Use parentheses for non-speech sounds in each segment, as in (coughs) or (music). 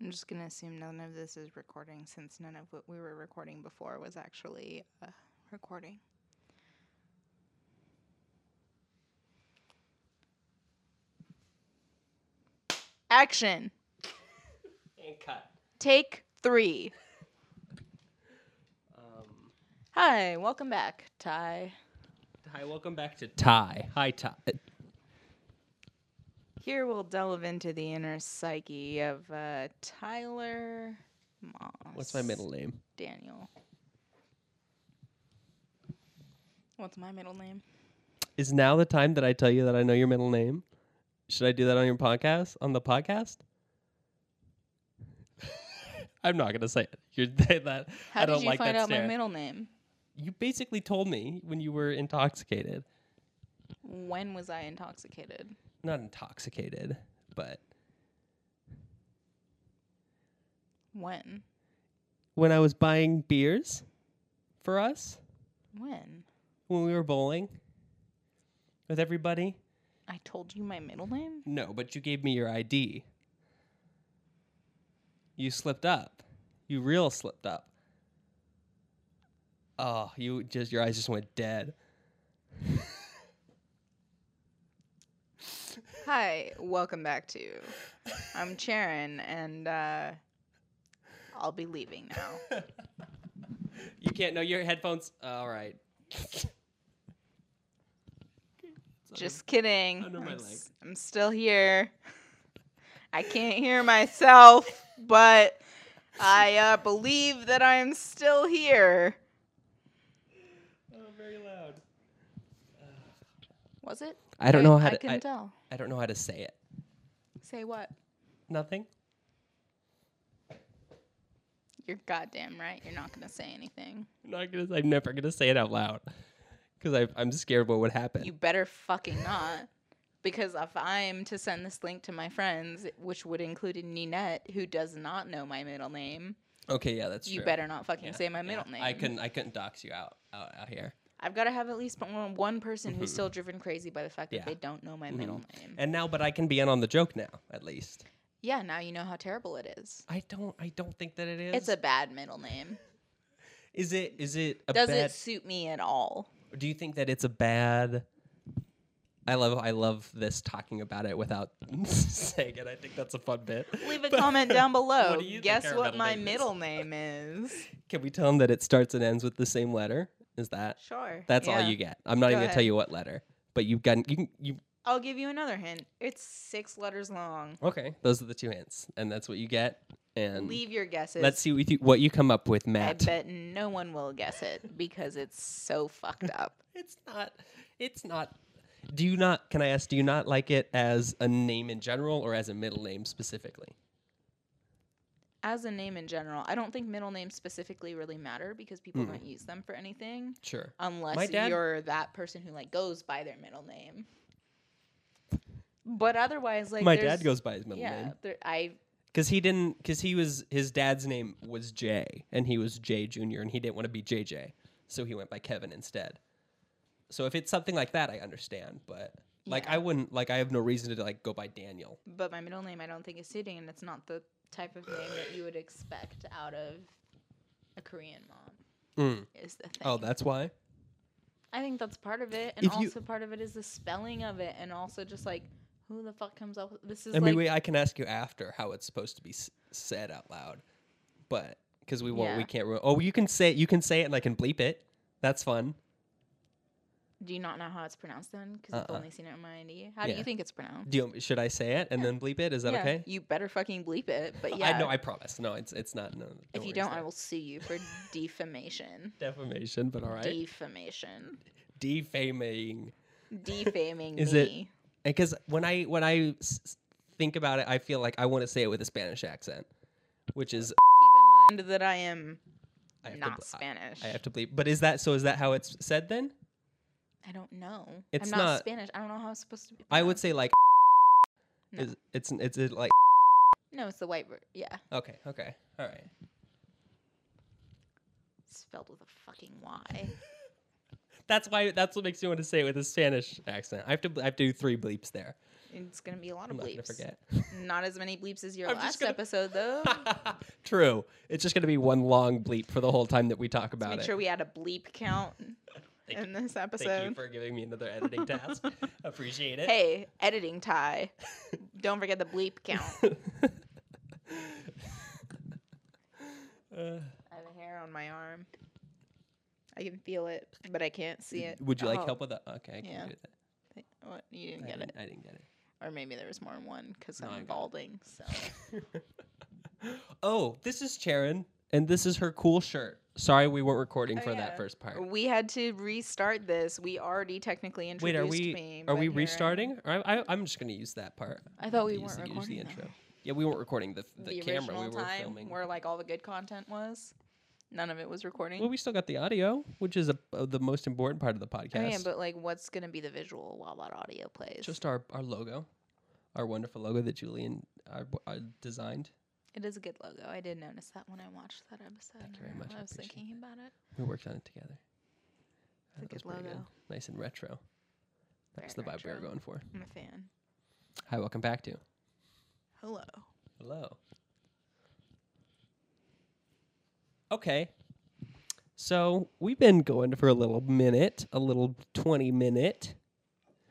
I'm just gonna assume none of this is recording since none of what we were recording before was actually uh, recording. Action. And cut. Take three. Um, Hi, welcome back, Ty. hi, welcome back to Ty. Hi, Ty. Here we'll delve into the inner psyche of uh, Tyler Moss. What's my middle name? Daniel. What's my middle name? Is now the time that I tell you that I know your middle name? Should I do that on your podcast? On the podcast? (laughs) I'm not gonna say it. You're (laughs) that. How I did don't you like find that out my middle name? You basically told me when you were intoxicated. When was I intoxicated? Not intoxicated, but When? when I was buying beers for us When? when we were bowling with everybody. I told you my middle name? No, but you gave me your ID. You slipped up. You real slipped up. Oh, you just your eyes just went dead. (laughs) Hi, welcome back to. I'm Sharon, and uh, I'll be leaving now. (laughs) You can't know your headphones. All right. (laughs) Just kidding. under my I'm, leg. s- I'm still here. I can't hear myself, but I uh, believe that I'm still here. Oh, very loud. Was it? I don't know how I to. can I, tell. I don't know how to say it. Say what? Nothing. You're goddamn right. You're not gonna say anything. I'm not gonna. I'm never gonna say it out loud because I'm scared what would happen. You better fucking not. Because if I'm to send this link to my friends, which would include Ninette, who does not know my middle name, okay, yeah, that's you true. better not fucking Yeah, say my yeah. middle name. I couldn't. I couldn't dox you out out, out here. I've got to have at least one, one person who's still driven crazy by the fact Mm-hmm. Yeah. that they don't know my middle name. And now, but I can be in on the joke now, at least. Yeah, now you know how terrible it is. I don't. I don't think that it is. It's a bad middle name. Is it? Is it a Does bad? it suit me at all? Do you think that it's a bad? I love. I love this talking about it without (laughs) saying it. I think that's a fun bit. Leave a But comment down (laughs) below. what do you think Guess our what middle my name is? middle name is. Can we tell them that it starts and ends with the same letter? Is that? Sure. That's all you get. I'm not Go even gonna tell you what letter, but you've got you can you. I'll give you another hint. It's six letters long. Okay, those are the two hints, and that's what you get. And Leave your guesses. let's see what you, what you come up with, Matt. I bet no one will guess it (laughs) because it's so fucked up. (laughs) It's not. It's not. Do you not? Can I ask? Do you not like it as a name in general or as a middle name specifically? As a name in general, I don't think middle names specifically really matter because people Hmm. don't use them for anything Sure. unless dad- you're that person who like goes by their middle name. But otherwise, like My dad goes by his middle yeah, name there, I because he didn't. Because he was his dad's name was Jay, and he was Jay Junior, and he didn't want to be JJ, so he went by Kevin instead. So if it's something like that, I understand. But like, Yeah. I wouldn't like. I have no reason to like go by Daniel. but my middle name I don't think is suiting, and it's not the type of name that you would expect out of a Korean mom. Mm. Is the thing. Oh, that's why. I think that's part of it, and If you- also part of it is the spelling of it, and also just like who the fuck comes up with this is I like mean, we, I can ask you after how it's supposed to be s- said out loud, but because we won't, we can't. Ru- oh, you can say it, you can say it, and I can bleep it. That's fun. Do you not know how it's pronounced then? Because I've Uh-uh. only seen it in my ID. How do you think it's pronounced? Do you, should I say it and Yeah. then bleep it? Is that Yeah, okay? You better fucking bleep it. But yeah, I know. I promise. No, it's it's not. No. if you don't, I will sue you for (laughs) defamation. defamation. But all right, Defamation. defaming. Defaming Is it- me. Because when I when I s- think about it, I feel like I want to say it with a Spanish accent, which is Keep in mind that I am I to not I- Spanish. I have to bleep. But is that so? Is that how it's said then? I don't know. It's I'm not, not- Spanish. I don't know how it's supposed to be. I would say like. No. Is, it's it's it like No, it's the white word. Yeah, okay okay all right spelled with a fucking Y. (laughs) That's why. That's what makes me want to say it with a Spanish accent. I have to. I have to do three bleeps there. It's gonna be a lot I'm of not gonna bleeps. forget. (laughs) Not as many bleeps as your I'm last gonna- episode, though. (laughs) True. It's just gonna be one long bleep for the whole time that we talk about Make it. sure we add a bleep count Thank in this episode. Thank you for giving me another editing task. (laughs) Appreciate it. Hey, editing tie. (laughs) Don't forget the bleep count. Uh, (laughs) I have a hair on my arm. I can feel it, but I can't see it. would you like Oh, help with that? Okay, I can yeah. do that. What? You didn't I get didn't, it, I didn't get it. or maybe there was more than one because No, I'm balding. So oh, this is Sharon, and this is her cool shirt. Sorry, we weren't recording Oh, for yeah. that first part. we had to restart this. We already technically introduced Wait, are we me. are we here I am. restarting? Or I, I, I'm just gonna use that part. I thought we to weren't use, the- use recording the though. intro. Yeah, we weren't recording the the, the camera. We original were time filming. where like all the good content was. None of it was recording. Well, we still got the audio, which is a, uh, the most important part of the podcast. Oh, yeah, but like, what's gonna be the visual while that audio plays? just our, our logo, our wonderful logo that Julian uh, uh, designed. It is a good logo. I did notice that when I watched that episode. Thank you very much, I I was thinking about it. We worked on it together. It's a That was good logo. Nice and retro. That's the Very vibe we were going for. I'm a fan. Hi, welcome back to. Hello. Hello. Okay. So we've been going for a little minute, a little 20 minute.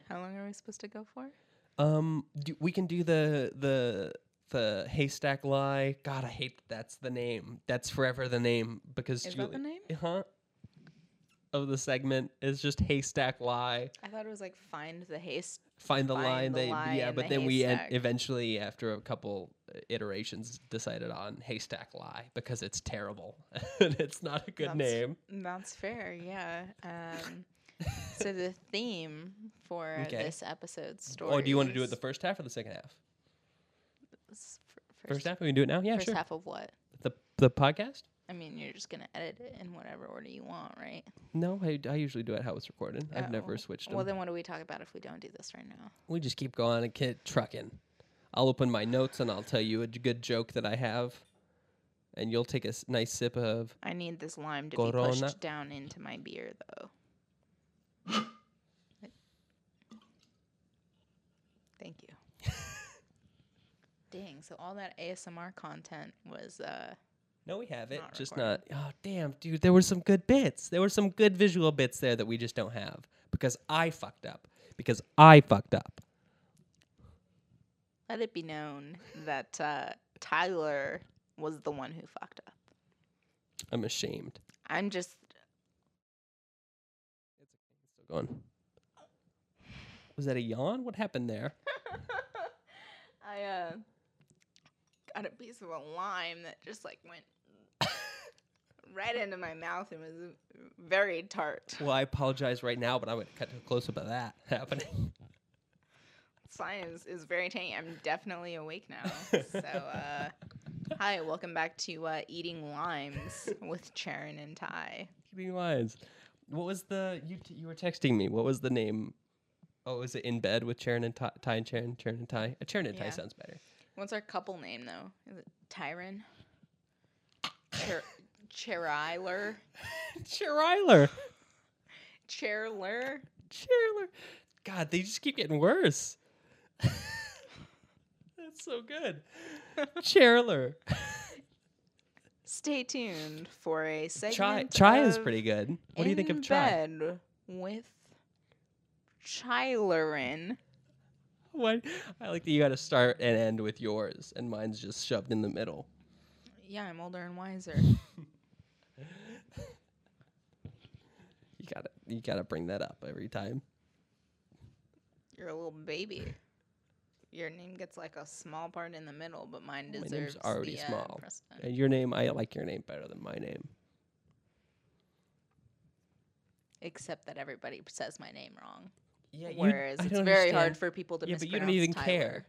How long are we supposed to go for? Um, do, we can do the the the haystack lie. God, I hate that that's the name. That's forever the name because Is Julie, that the name? huh? Of the segment is just haystack lie. I thought it was like find the haste. Find the Find line. the they lie yeah, but the then we en- eventually, after a couple uh, iterations, decided on haystack lie because it's terrible (laughs) and it's not a good That's- name. That's fair. Yeah. Um, so the theme for (laughs) Okay. this episode's story. Oh, do you want to do it the first half or the second half? First, First, half. We can do it now. Yeah, first sure. half of what? The the podcast. I mean, you're just gonna edit it in whatever order you want, right? No, I, I usually do it how it's recorded. I've oh. never Oh, switched them. Well, then what do we talk about if we don't do this right now? we just keep going and keep trucking. I'll open my notes and I'll tell you a good joke that I have, and you'll take a s- nice sip of. I need this lime to Corona. be pushed down into my beer, though. Thank you. Dang, so all that ASMR content was uh No, we have it. Not just recorded. not. Oh, damn, dude. There were some good bits. There were some good visual bits there that we just don't have because I fucked up. Because I fucked up. let it be known that uh Tyler was the one who fucked up. I'm ashamed. I'm just okay, it's Still going. Was that a yawn? What happened there? (laughs) I uh got a piece of a lime that just like went (laughs) right into my mouth and was very tart. Well, I apologize right now, but going to cut to a close up of that (laughs) happening. Science is very tangy. I'm definitely awake now. (laughs) so, uh, hi, welcome back to uh, Eating Limes with Charon and Ty. Keeping lines. What was the you? T- you were texting me. What was the name? Oh, is it in bed with Sharon and Ty, Ty and Sharon? Sharon and Ty. Uh, Sharon and Ty sounds better. What's our couple name, though? Is it Tyron? Cher- Cheriler? (laughs) Cheriler. Cheriler. God, they just keep getting worse. (laughs) That's so good. Cheriler. Stay tuned for a segment. Chai is pretty good. What do you think In of chai? Bed with Chilerin. (laughs) What? I like that you got to start and end with yours, and mine's just shoved in the middle. Yeah, I'm older and wiser. (laughs) You gotta, you gotta bring that up every time. You're a little baby. Your name gets like a small part in the middle, but mine My name's deserves already the, uh, small. precedent. And your name, I like your name better than my name. Except that everybody says my name wrong. Yeah, Whereas it's very hard for people to Yeah, but you don't even Tyler. care.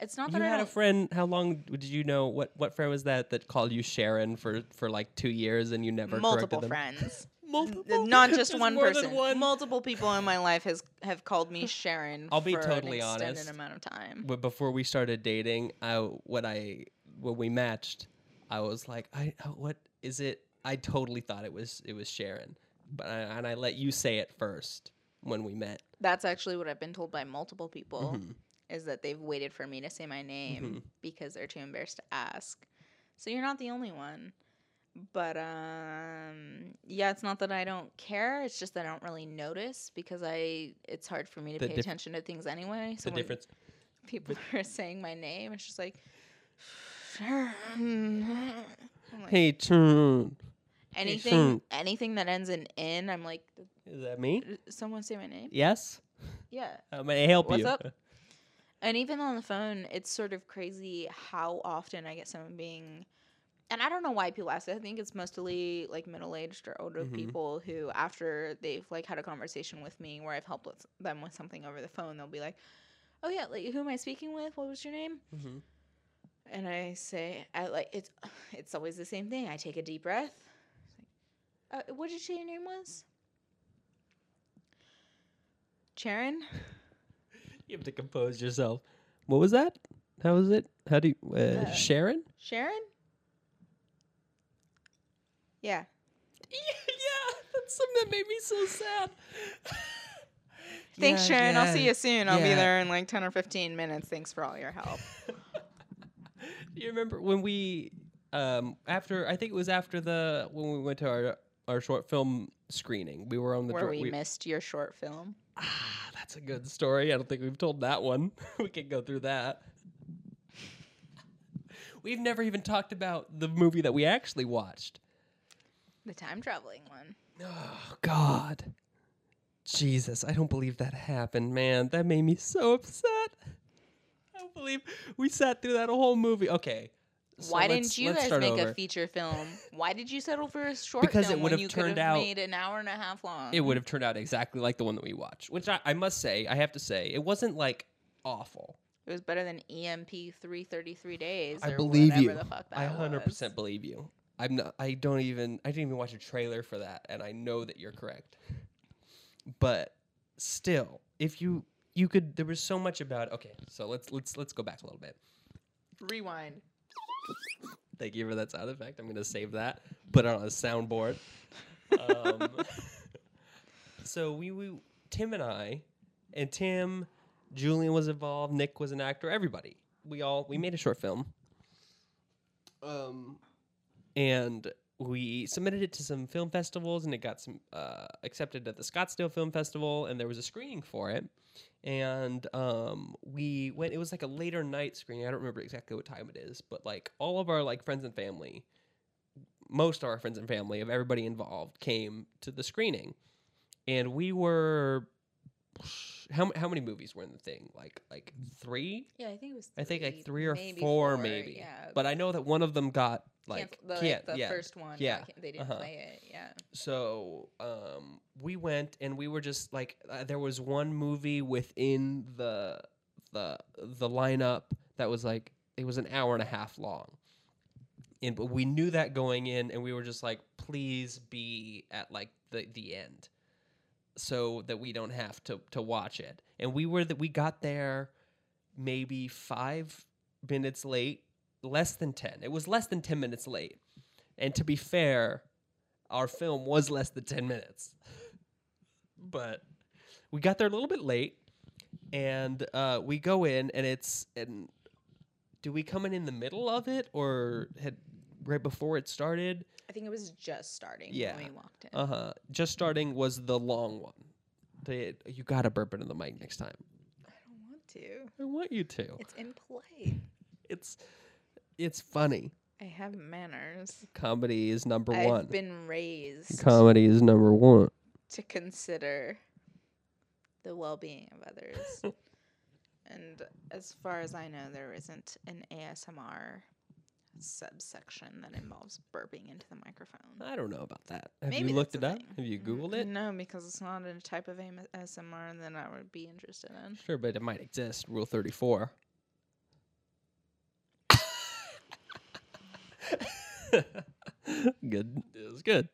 It's not You that I had a friend. How long did you know? What what friend was that that called you Sharon for for like two years and you never multiple friends. (laughs) Multiple, Not just one person. one. Multiple people in my life has have called me (laughs) Sharon. I'll be totally an extended honest. amount of time. But before we started dating, I when I when we matched, I was like, I uh, what is it? I totally thought it was it was Sharon, but I, and I let you say it first when we met. That's actually what I've been told by multiple people Mhm. is that they've waited for me to say my name Mhm. because they're too embarrassed to ask. So you're not the only one. But um yeah, it's not that I don't care, it's just that I don't really notice because I it's hard for me to The pay diff- attention to things anyway. So the when difference. people (laughs) are saying my name, it's just like (sighs) I'm like, Hey, turn. Anything anything that ends in in, I'm like Is that me? Someone say my name? Yes. Yeah. May I help What's you? up? (laughs) And even on the phone, it's sort of crazy how often I get someone being, and I don't know why people ask. It. I think it's mostly like middle aged or older Mhm. people who, after they've like had a conversation with me where I've helped with them with something over the phone, they'll be like, "Oh yeah, like who am I speaking with? What was your name?" hmm And I say, "I like it's (sighs) it's always the same thing. I take a deep breath. Uh, what did you say your name was?" Sharon. (laughs) You have to compose yourself. What was that? How was it? How do you, uh, Uh, Sharon? Sharon? Yeah. (laughs) yeah, that's something that made me so sad. (laughs) Thanks, Yeah, Sharon. I'll see you soon. I'll be there in like 10 or 15 minutes. Thanks for all your help. Do you remember when we um after I think it was after the when we went to our our short film screening. We were on the Where dr- we, missed your short film. Ah, that's a good story. I don't think we've told that one. (laughs) we can go through that. We've never even talked about the movie that we actually watched. The time traveling one. Oh God. Jesus, I don't believe that happened, man. That made me so upset. I don't believe we sat through that whole movie. Okay. So Why didn't you guys make over. a feature film? Why did you settle for a (laughs) short Because it film would when have you could turned have out- made an hour and a half long? It would have turned out exactly like the one that we watched, which I, I must say, I have to say, it wasn't like awful. It was better than EMP 333 days. I or believe you. The fuck that I hundred was. percent believe you. I'm not. I don't even. I didn't even watch a trailer for that, and I know that you're correct. But still, if you you could, there was so much about. Okay, so let's let's let's go back a little bit. Rewind. (laughs) Thank you for that sound effect. I'm gonna save that. Put it on a soundboard. Um, (laughs) so we, we Tim and I, and Tim, Julian was involved. Nick was an actor. Everybody. We all we made a short film. Um, and we submitted it to some film festivals, and it got some uh, accepted at the Scottsdale Film Festival, and there was a screening for it. And um, we went. It was like a later night screening. I don't remember exactly what time it is, but like all of our like friends and family, most of our friends and family of everybody involved came to the screening, and we were. How, how many movies were in the thing? Like like three? Yeah, I think it was. three, I think like three or maybe four, maybe. Yeah. But I know that one of them got like the, can't- the yeah. first one. yeah, they didn't uh-huh. play it. Yeah. So um, we went and we were just like uh, there was one movie within the the the lineup that was like it was an hour and a half long. And but we knew that going in and we were just like please be at like the the end so that we don't have to to watch it. And we were that we got there maybe 5 minutes late, less than 10. It was less than 10 minutes late. And to be fair, our film was less than 10 minutes. (laughs) but we got there a little bit late and uh, we go in and it's and do we come in in the middle of it or had right before it started? I think it was just starting Yeah. when we walked in. Uh-huh. Just starting was the long one. They, you got to burp into the mic next time. I don't want to. I want you to. It's in play. It's it's funny. I have manners. Comedy is number one. I've been raised Comedy is number one. to consider the well-being of others. (laughs) and as far as I know, there isn't an ASMR subsection that involves burping into the microphone. I don't know about that. Have Maybe you looked it up? thing. Have you Googled it? No, because it's not a type of ASMR that I would be interested in. Sure, but it might exist. Rule 34. (laughs) good. It was good.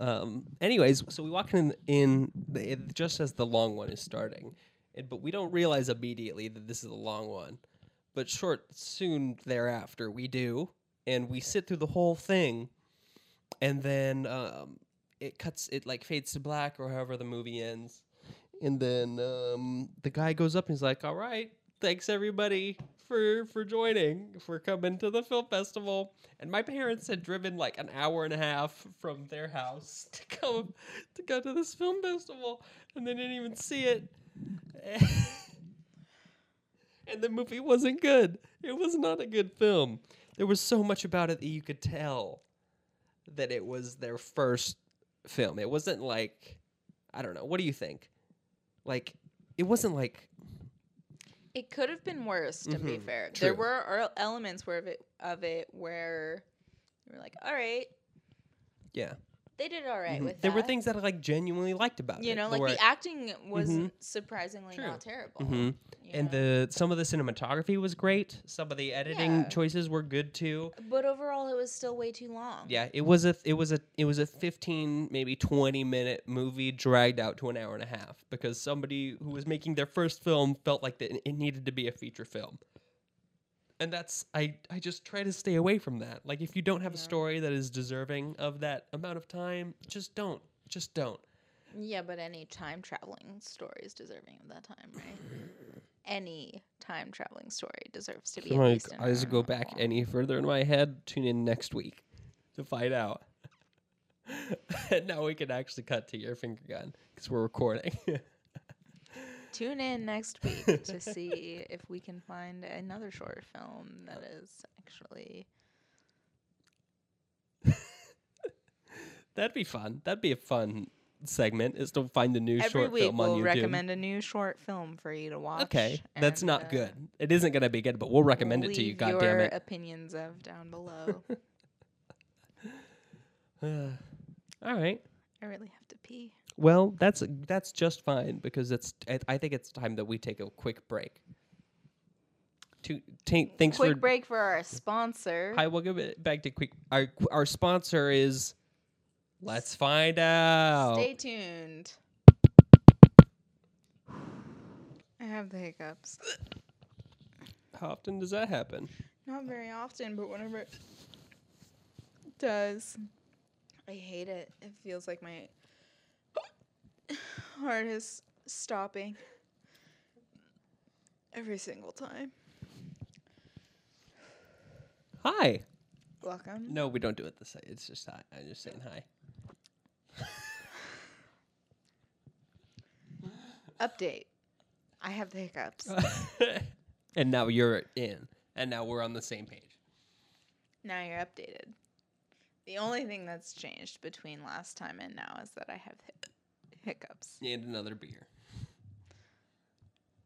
Um, anyways, so we walk in, in the, it, just as the long one is starting, and, but we don't realize immediately that this is the long one. But short, soon thereafter, we do, and we sit through the whole thing, and then um, it cuts it like fades to black or however the movie ends, and then um, the guy goes up and he's like, "All right, thanks everybody for for joining for coming to the film festival." And my parents had driven like an hour and a half from their house (laughs) to come to go to this film festival, and they didn't even see it. (laughs) and the movie wasn't good. It was not a good film. There was so much about it that you could tell that it was their first film. It wasn't like I don't know. What do you think? Like it wasn't like It could have been worse, to be Mhm, fair. There were er- elements where of it of it where you were like, all right, yeah. They did all right Mhm. with there that. were things that I like genuinely liked about you it. You know, like the acting was Mhm. surprisingly True. not terrible. Mhm. and know? the some of the cinematography was great. Some of the editing Yeah. choices were good too. but overall, it was still way too long. Yeah, it was a it was a it was a 15 maybe 20 minute movie dragged out to an hour and a half because somebody who was making their first film felt like that it needed to be a feature film. And that's I I just try to stay away from that. Like if you don't have a story that is deserving of that amount of time, just don't. Just don't. Yeah, but any time traveling story is deserving of that time, right? any time traveling story deserves to be at Like least I just go back any further in my head, tune in next week to find out. (laughs) and now we can actually cut to your finger gun because we're recording. (laughs) Tune in next week to (laughs) see if we can find another short film that is actually (laughs) That'd be fun. That'd be a fun segment. Is to find a new every short week film on we'll YouTube. recommend a new short film for you to watch. Okay, that's not uh, good. It isn't gonna be good, but we'll recommend it to you. God your damn it! opinions of down below. (laughs) (sighs) All right. I really have to pee. Well, that's that's just fine because it's. I, I think it's time that we take a quick break. To take thanks Quick for. break for our sponsor. Hi, we'll give back to quick. Our our sponsor is. Let's find out. Stay tuned. I have the hiccups. How often does that happen? Not very often, but whenever it does, I hate it. It feels like my heart is stopping every single time. Hi. Welcome. No, we don't do it this way. It's just hi. I'm just saying hi. Update. I have the hiccups. (laughs) and now you're in, and now we're on the same page. now you're updated. The only thing that's changed between last time and now is that I have hic- hiccups. And another beer.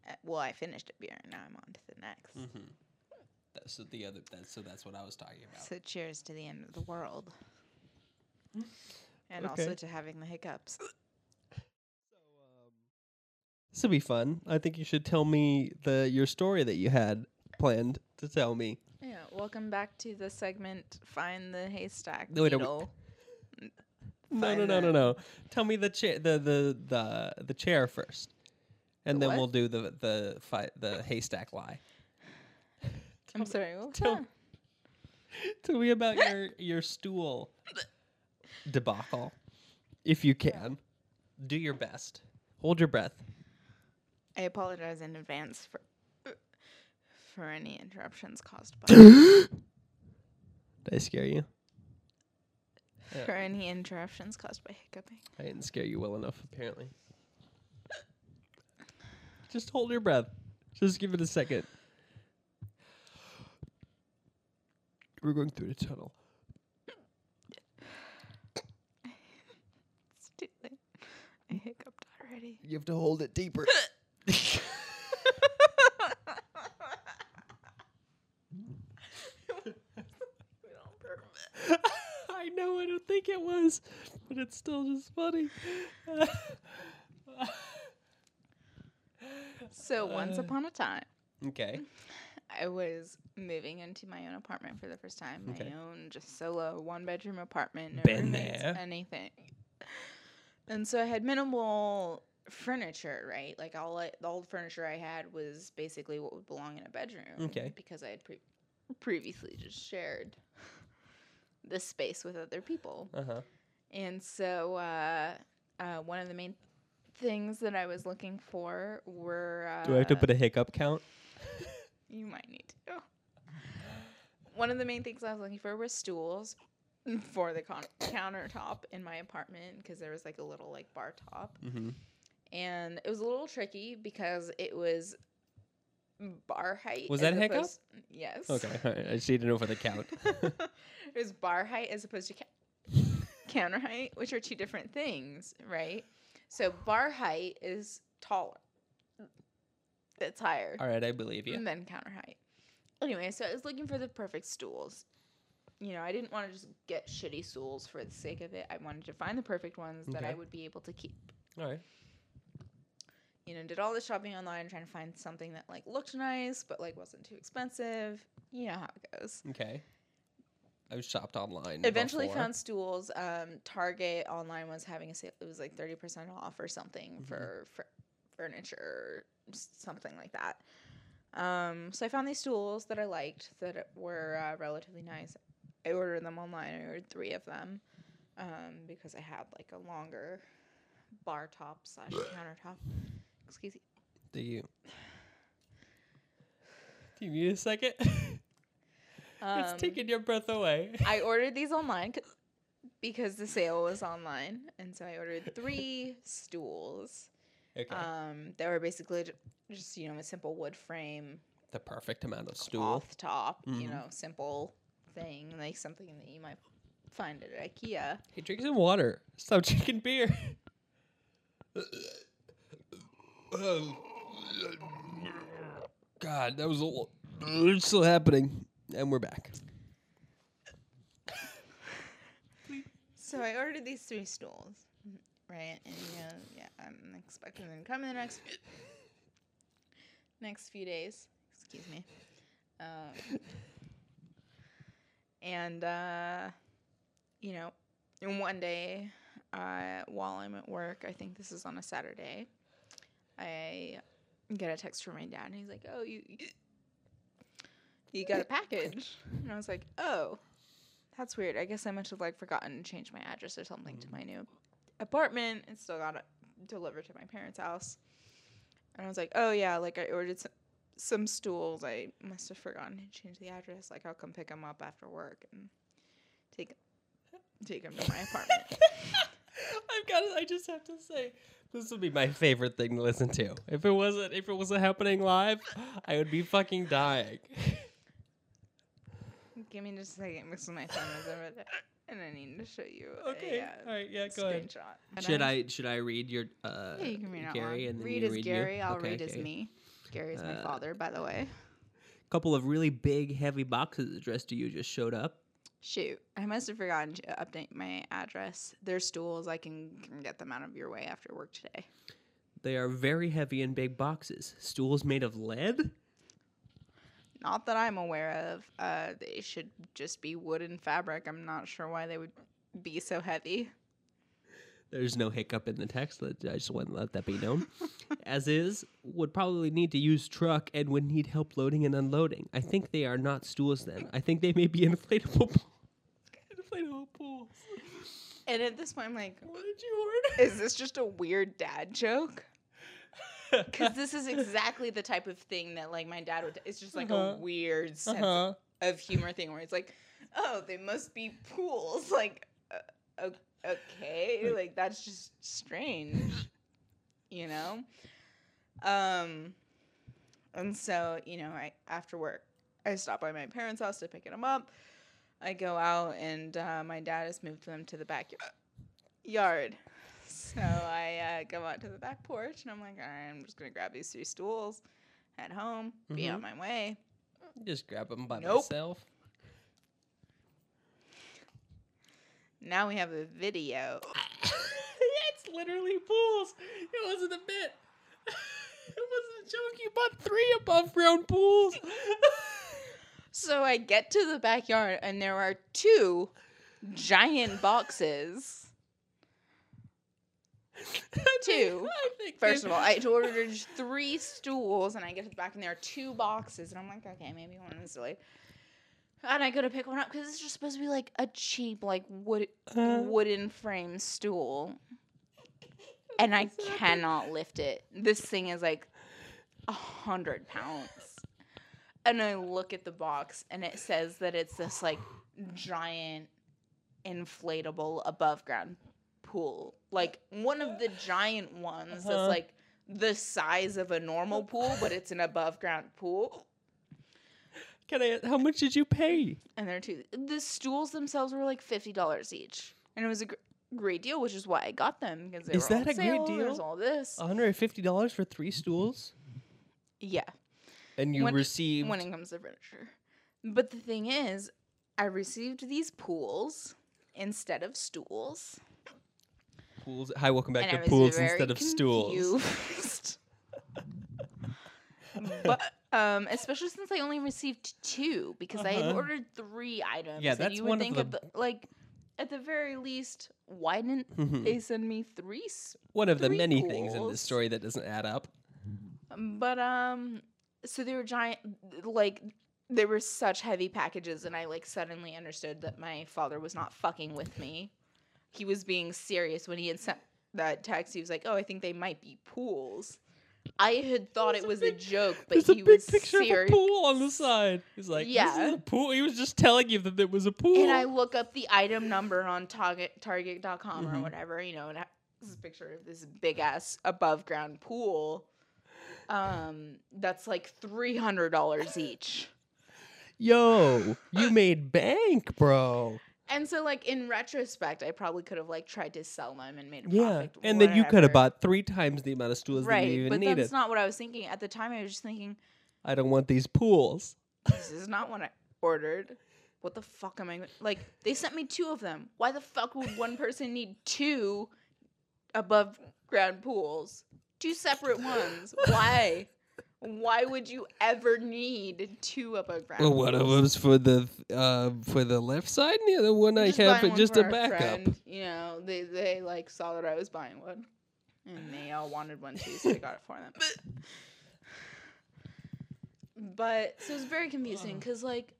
Uh, Well, I finished a beer and now I'm on to the next. Mm-hmm. That's the other. That's so. That's what I was talking about. So cheers to the end of the world. And Okay. also to having the hiccups. This will be fun. I think you should tell me the your story that you had planned to tell me. Yeah, welcome back to the segment Find the Haystack No, wait, are we- Needle. No, no, no, no, no. Tell me the chair, the the the the chair first, and The then what? we'll do the the fi- the haystack lie. I'm sorry, what was tell- that? (laughs) Tell me about your your stool (laughs) debacle, if you can. Do your best. Hold your breath. I apologize in advance for for any interruptions caused by (gasps) Did I scare you? Yeah. for any interruptions caused by hiccuping. I didn't scare you well enough, apparently. (laughs) Just hold your breath. Just give it a second. We're going through the tunnel. (laughs) It's too late. I hiccuped already. You have to hold it deeper. (laughs) I know, I don't think it was, but it's still just funny. So once upon a time, okay. I was moving into my own apartment for the first time. My Okay. own, just solo, one bedroom apartment. No Been there. Anything. And so I had minimal furniture, right? Like all I, all the furniture I had was basically what would belong in a bedroom. Okay. Because I had pre- previously just shared this space with other people. Uh huh. And so uh, uh, one of the main things that I was looking for were. Uh, Do I have to put a hiccup count? (laughs) You might need to. One of the main things I was looking for was stools (laughs) for the con- countertop in my apartment because there was like a little like bar top, Mm-hmm. and it was a little tricky because it was bar height. Was that a hiccup? opposed- mm, Yes. Okay, right. (laughs) I just need to know for the count. (laughs) it was bar height as opposed to ca- (laughs) counter height, which are two different things, right? So bar height is taller. It's higher all right, I believe you. and then counter height. Anyway, so I was looking for the perfect stools. You know, I didn't want to just get shitty stools for the sake of it. I wanted to find the perfect ones that I would be able to keep. All right. You know, did all the shopping online trying to find something that like looked nice but like wasn't too expensive. You know how it goes. Okay. I've shopped online. Eventually before. found stools. Um, Target online was having a sale. It was like thirty percent off or something for, for furniture, or something like that. Um, so I found these stools that I liked that were uh, relatively nice. I ordered them online. I ordered three of them um, because I had like a longer bar top slash countertop. Excuse me. Do you? Do you need a second? (laughs) Um, it's taking your breath away. I ordered these online c- because the sale was online, and so I ordered three stools. Okay. Um, they were basically ju- just you know a simple wood frame, the perfect amount of stool. cloth top, you Mhm. know, simple thing like something that you might find at IKEA. Hey, drink some water. Stop drinking beer. (laughs) God, that was a little. It's still happening, and we're back. So I ordered these three stools, right? And you know, yeah, I'm expecting them to come in the next next few days. Excuse me. Um, and uh, you know, and one day, uh, while I'm at work, I think this is on a Saturday, I get a text from my dad, and he's like, "Oh, you." you- got a package, (laughs) and I was like, "Oh, that's weird. I guess I must have like forgotten to change my address or something to my new apartment and still got it delivered to my parents' house. And I was like, oh yeah, like I ordered some, some stools. I must have forgotten to change the address. Like I'll come pick them up after work and take take them to my apartment. (laughs) I've got. I just have to say, this would be my favorite thing to listen to. If it wasn't, if it wasn't happening live, I would be fucking dying. (laughs) Give me just a second. This is my phone was over there, and I need to show you. Okay. A, uh, All right. Yeah. Go ahead. screenshot. Should I should I read your uh Yeah, you can read out Gary and then read you as read Gary. you? I'll Okay, read as me. Gary is my Uh, father, by the way. A couple of really big heavy boxes addressed to you just showed up. Shoot, I must have forgotten to update my address. There's stools. I can, get them out of your way after work today. They are very heavy and big boxes. Stools made of lead? Not that I'm aware of. Uh, they should just be wooden fabric. I'm not sure why they would be so heavy. There's no hiccup in the text. I just want to let that be known. (laughs) As is, would probably need to use truck and would need help loading and unloading. I think they are not stools then. I think they may be (laughs) inflatable pools. inflatable pools. And at this point, I'm like, What did you order? is this just a weird dad joke? (laughs) Because this is exactly the type of thing that like my dad would. It's just like Uh-huh. a weird sense uh-huh. of humor thing where it's like, oh, they must be pools. Like, uh, o- okay, like that's just strange, you know. Um, and so you know, I after work, I stop by my parents' house to pick them up. I go out, and uh, my dad has moved them to the backyard. So I uh, go out to the back porch, and I'm like, all right, I'm just gonna grab these three stools, head home, be Mhm. on my way. Just grab them by Nope. myself. Now we have a video. (laughs) it's literally pools. It wasn't a bit. (laughs) it wasn't a joke. You bought three above ground pools. (laughs) So I get to the backyard and there are two giant boxes. Two. First of all, I ordered three stools and I get to the back and there are two boxes and I'm like, okay, maybe one is delayed. And I go to pick one up because it's just supposed to be like a cheap, like wood Uh, wooden frame stool. (laughs) And I cannot lift it. This thing is like a hundred pounds. And I look at the box and it says that it's this like giant inflatable above ground pool. Like one of the giant ones Uh-huh. that's like the size of a normal pool, but it's an above ground pool. Can I? How much did you pay? and they're two. The stools themselves were like fifty dollars each, and it was a gr- great deal, which is why I got them because they Is were on that a great sale, There's deal? all this, One hundred fifty dollars for three stools, yeah. and you When- received. When it comes to furniture, but the thing is, I received these pools instead of stools, pools. Hi, welcome back and to pools instead of stools. (laughs) but um, especially since I only received two because I had Uh-huh. ordered three items. Yeah, that's you one would of think the- at the, like at the very least, why didn't Mhm. they send me three? s- One of the three many things in this story that doesn't add up. But um, so they were giant, like they were such heavy packages, and I like suddenly understood that my father was not fucking with me. He was being serious when he had sent that text. He was like, "Oh, I think they might be pools." I had thought There's it a was big- a joke, but There's he a big was picture serious. of a pool on the side. He's like, yeah, this a pool. He was just telling you that there was a pool. And I look up the item number on Target Target.com Mhm. or whatever, you know, and it has a picture of this big ass above ground pool. Um, that's like three hundred dollars each. Yo, you made bank, bro. And so, like in retrospect, I probably could have like tried to sell them and made a Yeah, profit. and then you could have bought three times the amount of stools that right, you even but needed. that's not what I was thinking at the time. I was just thinking, I don't want these pools. this is not what I ordered. What the fuck am I like? They sent me two of them. Why the fuck would one person need two above ground pools? Two separate ones. Why? Why would you ever need two ground? Well, one of them's for the uh, for the left side, and the other one I have for just a backup. friend, You know, they they like saw that I was buying one, and they all wanted one too, so I got it for them. (laughs) But so it's very confusing (sighs) because like,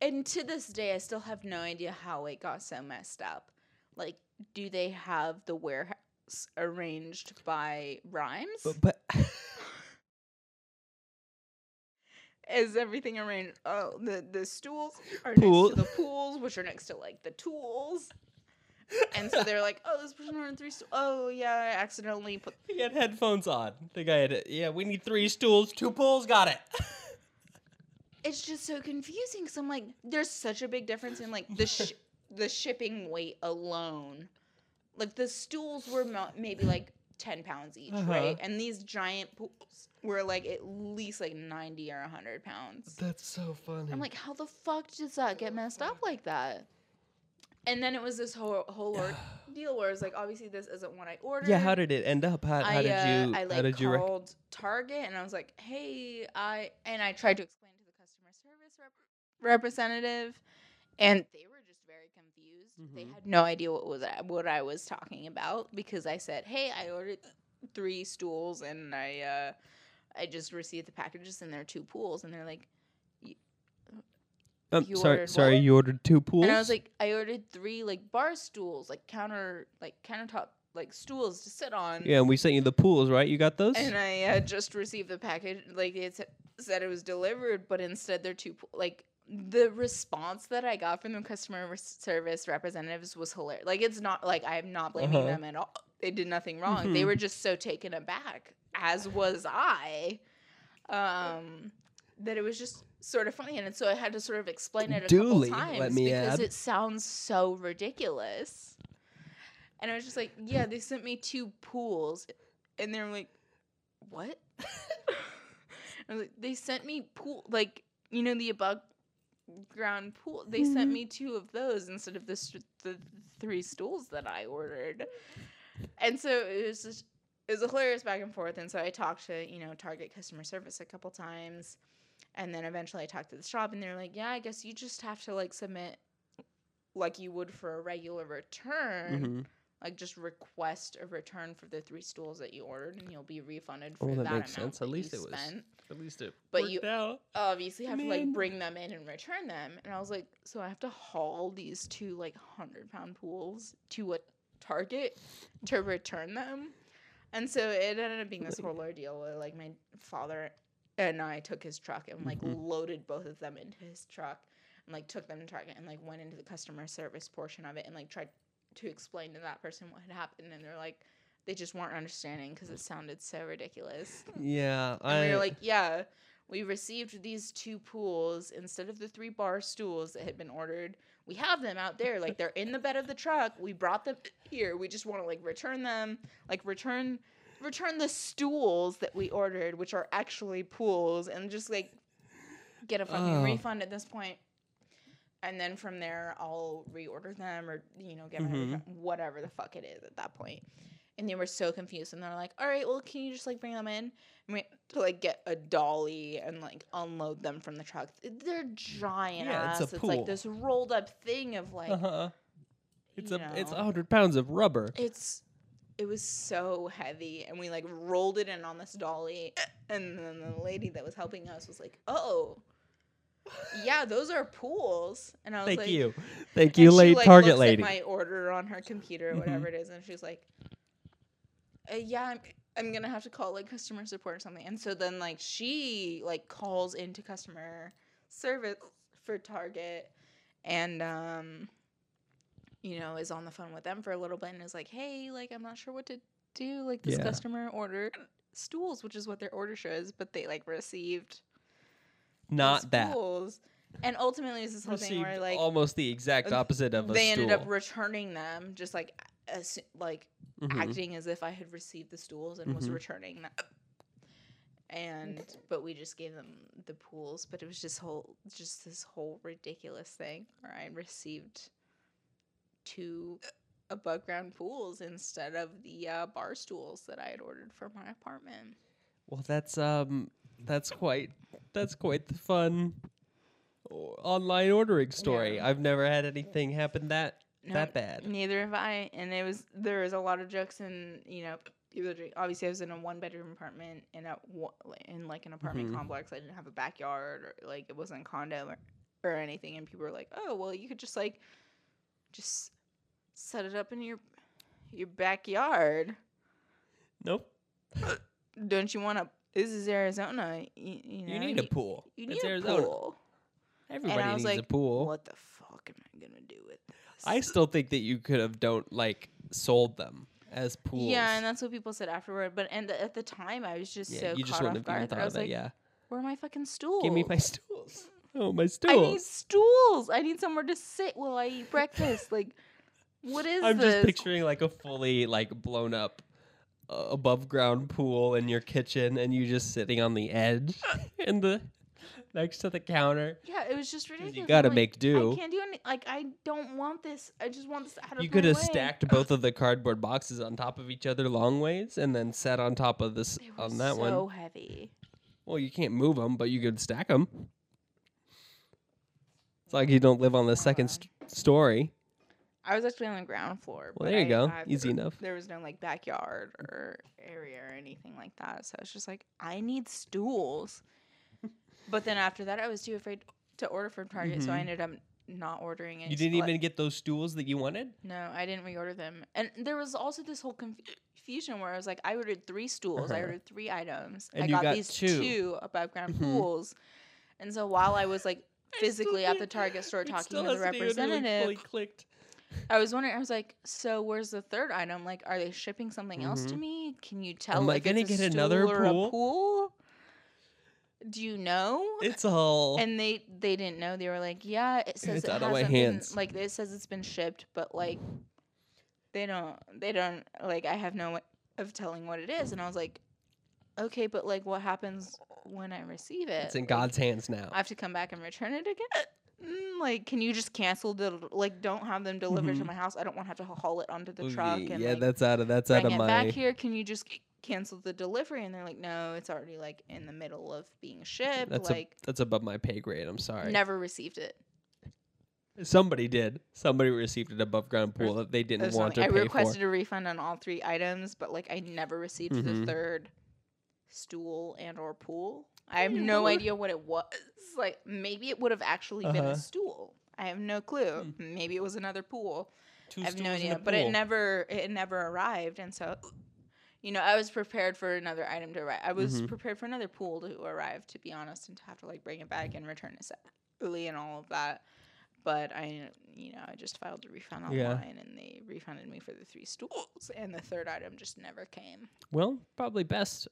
and to this day, I still have no idea how it got so messed up. Like, do they have the warehouse arranged by rhymes? But, but (laughs) Is everything arranged? Oh, uh, the the stools are Pool. next to the pools, which are next to like the tools. And so they're like, "Oh, this person ordered three stools. Oh, yeah, I accidentally put." he had headphones on. The guy had, yeah, we need three stools, two pools, got it. (laughs) It's just so confusing because I'm like, there's such a big difference in like the sh- (laughs) the shipping weight alone. Like the stools were mo- maybe like ten pounds each, Uh-huh. right? And these giant pools were like at least like ninety or hundred pounds. That's so funny. I'm like, how the fuck does that get messed up like that? And then it was this whole (sighs) whole deal where it's like, obviously this isn't what I ordered. yeah, how did it end up? How, how I, did uh, you? I how like did you? Rec- called Target and I was like, hey, I and I tried to explain to the customer service rep- representative, and they were confused. They had no idea what was I, what I was talking about because I said, hey, I ordered three stools and I uh, I just received the packages and there are two pools, and they're like. um, you sorry, you ordered two pools. And I was like, I ordered three like bar stools, like counter, like countertop, like stools to sit on. yeah, and we sent you the pools, right? You got those? And I had just received the package, like it sa- said it was delivered, but instead they're two, like the response that I got from the customer service representatives was hilarious. Like it's not like I'm not blaming Uh-huh. them at all. They did nothing wrong. They Mhm. were just so taken aback, as was I. Um, that it was just sort of funny, and so I had to sort of explain it a Duly, couple times me because add. it sounds so ridiculous. And I was just like, "Yeah, they sent me two pools," and they're like, "What?" (laughs) I was like, "They sent me pool, like you know the above ground pool. They sent Mhm. me two of those instead of the st- the three stools that I ordered." And so it was just it was a hilarious back and forth. And so I talked to you know Target customer service a couple times, and then eventually I talked to the shop, and they're like, "Yeah, I guess you just have to like submit like you would for a regular return." Mhm. Like just request a return for the three stools that you ordered, and you'll be refunded Oh, for that that, makes amount sense. At least it was- spent. At least it But you- out. Obviously, have to like bring them in and return them. And I was like, so I have to haul these two like hundred pound pools to a Target to return them. And so it ended up being this whole ordeal where like my father and I took his truck and like Mhm. loaded both of them into his truck and like took them to Target and like went into the customer service portion of it and like tried to explain to that person what had happened and they're like they just weren't understanding because it sounded so ridiculous. Yeah, And I we were like, yeah, we received these two pools instead of the three bar stools that had been ordered. We have them out there, like they're in the bed of the truck. We brought them here. We just want to like return them, like return return the stools that we ordered, which are actually pools, and just like get a fucking Oh. refund at this point. And then from there, I'll reorder them or you know get my Mhm. whatever the fuck it is at that point. And they were so confused, and they're like, "All right, well, can you just like bring them in?" And we to like get a dolly and like unload them from the truck. They're giant Yeah, it's ass. a It's, like this rolled up thing of like uh-huh. It's a it's a hundred pounds of rubber. it's it was so heavy and we like rolled it in on this dolly and then the lady that was helping us was like oh yeah those are pools and i was Thank like you, (laughs) thank you, late like, Target lady. my order on her computer or whatever it is and she's like uh, yeah I'm, I'm gonna have to call like customer support or something and so then like she like calls into customer service for target and um you know is on the phone with them for a little bit and is like hey like i'm not sure what to do like this Yeah. customer ordered stools which is what their order shows but they like received Not that. stools. and ultimately it's this whole thing where like almost the exact uh, opposite of a they ended up returning them just like as like Mhm. acting as if I had received the stools and was Mhm. returning them. And but we just gave them the pools, but it was just whole just this whole ridiculous thing where I received two above ground pools instead of the uh, bar stools that I had ordered for my apartment. Well, that's um, that's quite that's quite the fun o- online ordering story. Yeah. I've never had anything happen that No, that bad. Neither have I, and it was there was a lot of jokes and you know people are dr- obviously I was in a one bedroom apartment in a in like an apartment Mhm. complex. I didn't have a backyard or like it wasn't a condo or, or anything, and people were like, "Oh, well, you could just like just set it up in your your backyard. Nope. Don't you want to?" This is Arizona. You, you, know, You need a pool. You It's need a Arizona. pool. Everybody I was needs a pool. What the fuck am I gonna do with this? I still think that you could have don't like sold them as pools. Yeah, and that's what people said afterward. But and at the time, I was just yeah, so you just wouldn't off have even guard that thought I of was that. like, yeah. "Where are my fucking stools? Give me my stools. Oh, my stools. I need stools. I need somewhere to sit while I eat breakfast. like, what (laughs) is I'm this? just picturing like a fully like blown up above ground pool in your kitchen and you just sitting on the edge (laughs) in the next to the counter. yeah, it was just ridiculous. You got to like, make do. I can't do any. Like, I don't want this. I just want this out of You could have stacked (laughs) both of the cardboard boxes on top of each other long ways and then sat on top of this on that so one. heavy. Well, you can't move them, but you could stack them. It's like you don't live on the second st- story. I was actually on the ground floor. Well, there you I go. had- Easy enough. There was no like backyard or area or anything like that. So I was just like, I need stools. (laughs) but then after that, I was too afraid to order from Target, so I Mhm. ended up not ordering it. You didn't even get those stools that you wanted? No, I didn't reorder them. And there was also this whole confusion where I was like, I ordered three stools. I Uh-huh. ordered three items. And I got, got these two. two above ground Mhm. pools. And so while I was like physically at the Target store talking to the hasn't even, like, representative, fully clicked. I was wondering. I was like, "So where's the third item? Like, are they shipping something else to Mhm. me? Can you tell? Am I gonna get another stool or a pool? pool? Do you know?" It's all. and they they didn't know. They were like, "Yeah, it says It's it out of my hasn't been- hands. like it says it's been shipped, but like they don't they don't like I have no way of telling what it is." And I was like, "Okay, but like what happens when I receive it? it's in Like, God's hands now. I have to come back and return it again." Mm, Like, can you just cancel the like? Don't have them delivered to Mhm. my house. I don't want to have to haul it onto the truck and yeah, like, that's out of that's out of my. back here. Can you just cancel the delivery? And they're like, no, it's already like in the middle of being shipped. That's like, a, that's above my pay grade. I'm sorry. never received it. Somebody did. Somebody received an above ground pool that they didn't want to something- pay I requested for. a refund on all three items, but like I never received Mhm. the third stool and or pool. I have no idea what it was. Like maybe it would have actually been Uh-huh. a stool. I have no clue. Maybe it was another pool. Two I have no stools in idea. But it pool. never it never arrived and so you know, I was prepared for another item to arrive. I was Mhm. prepared for another pool to arrive, to be honest, and to have to like bring it back and return it separately and all of that. But I, you know, I just filed a refund Yeah. online, and they refunded me for the three stools, and the third item just never came. Well, probably best.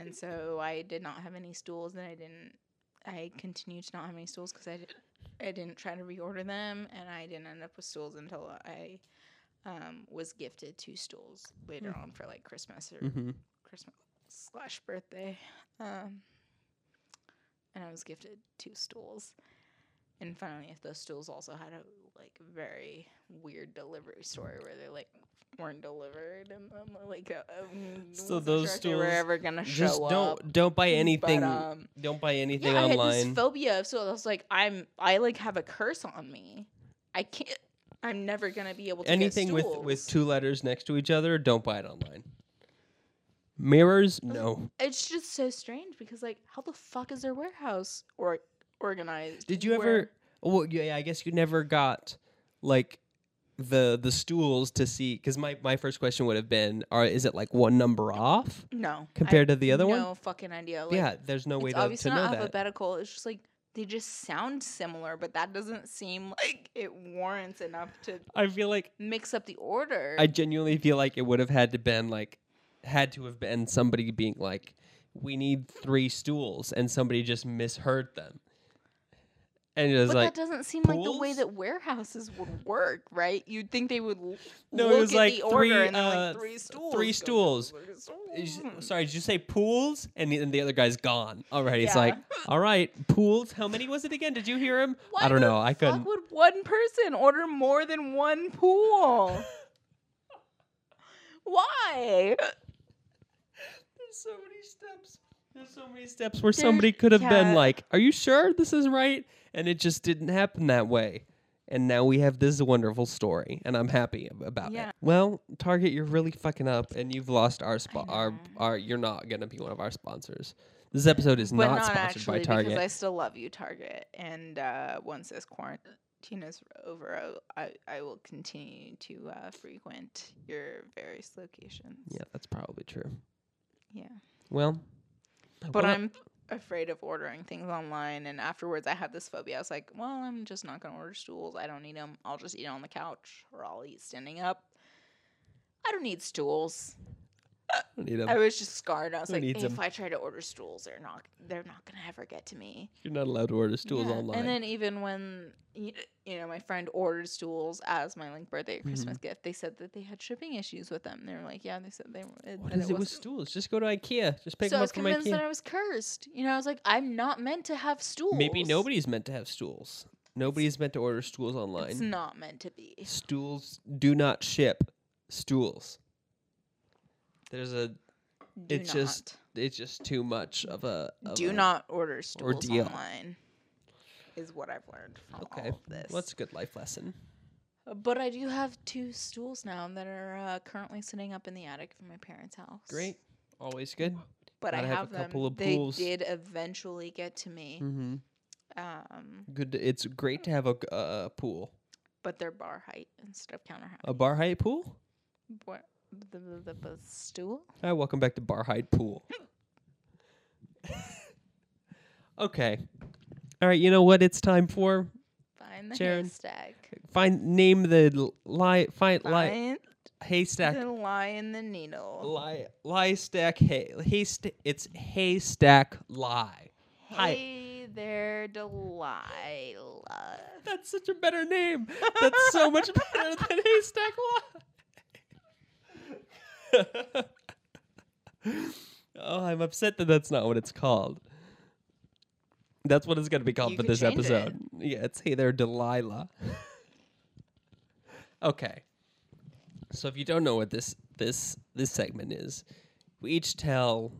And so I did not have any stools, and I didn't. I continued to not have any stools because I did. I didn't try to reorder them, and I didn't end up with stools until I um, was gifted two stools later on for like Christmas or hmm Christmas slash birthday. Um, and I was gifted two stools. And finally, if those stools also had a like very weird delivery story where they like weren't delivered, and I'm like, uh, um, So those sure if were stools ever gonna show Just don't up. don't buy anything. But, um, don't buy anything yeah, I had online. this phobia of so I was like, I'm I like have a curse on me. I can't. I'm never gonna be able to anything with with two letters next to each other, don't buy it online. Mirrors, no. It's just so strange because like, how the fuck is their warehouse or organized? Did you ever? Well, yeah, I guess you never got like the the stools to see. Because my my first question would have been, are is it like one number off No. compared to the other one? No fucking idea. Like, yeah, there's no way to, obviously to know not that. alphabetical. It's just like they just sound similar, but that doesn't seem (laughs) like it warrants enough to I feel like mix up the order. I genuinely feel like it would have had to been like had to have been somebody being like, we need three stools, and somebody just misheard them. And it was but like, that doesn't seem like the way that warehouses would work, right? You'd think they would l- No, it look was at like the order three, and they're uh, like three stools. three stools. sorry, did you say pools? And the, and the other guy's gone. All right, it's like, all right, pools. How many was it again? Did you hear him? Why I don't know. I fuck couldn't. would one person order more than one pool? (laughs) Why? There's so many steps. There's so many steps where There's- somebody could have been like, "Are you sure this is right?" And it just didn't happen that way. And now we have this wonderful story, and I'm happy ab- about Yeah. it. Well, Target, you're really fucking up, and you've lost our spot. Our our. You're not gonna be one of our sponsors. This episode is but not, not, sponsored actually by Target. because I still love you, Target. And uh, once this quarantine is over, I, I will continue to uh, frequent your various locations. yeah, that's probably true. Yeah. Well, But well, I'm afraid of ordering things online. And afterwards, I had this phobia. I was like, well, I'm just not going to order stools. I don't need them. I'll just eat on the couch or I'll eat standing up. I don't need stools. I need. I was just scarred. I was Who like, needs if 'em? I try to order stools, they're not they're not gonna ever get to me. You're not allowed to order stools Yeah, online. And then even when y- you know my friend ordered stools as my like birthday or Christmas Mm-hmm. gift, they said that they had shipping issues with them. They were like, yeah, they said they were. what that is it with wasn't- stools? Just go to IKEA. Just pick so I them was up from convinced IKEA. that I was cursed. You know, I was like, I'm not meant to have stools. Maybe nobody's meant to have stools. Nobody's meant to order stools online. It's online. not meant to be. Stools do not ship stools. There's a Do it's just it's just too much of a of do a- not order stools ordeal. online. Is what I've learned from Okay. all of this. Well, that's a good life lesson. Uh, But I do have two stools now that are uh, currently sitting up in the attic of my parents' house. Great. Always good. But I Gotta have have, a couple them. of they pools. did eventually get to me. Mm-hmm. Um, Good. It's great to have a, g- a pool. but they're bar height instead of counter height. A bar height pool. What? The, the, the, stool? Hi, welcome back to Bar Height Pool. (laughs) okay. All right, you know what it's time for? Find the Sharon, haystack. Find name the lie find lie haystack the lie in the needle. lie lie stack hay haystack it's haystack lie. Hi. Hey there, Delilah. That's such a better name. That's so much better than haystack lie. Oh, I'm upset that that's not what it's called. That's what it's going to be called You for could this change it. episode. Yeah, it's Hey There, Delilah. (laughs) okay. So if you don't know what this this this segment is, we each tell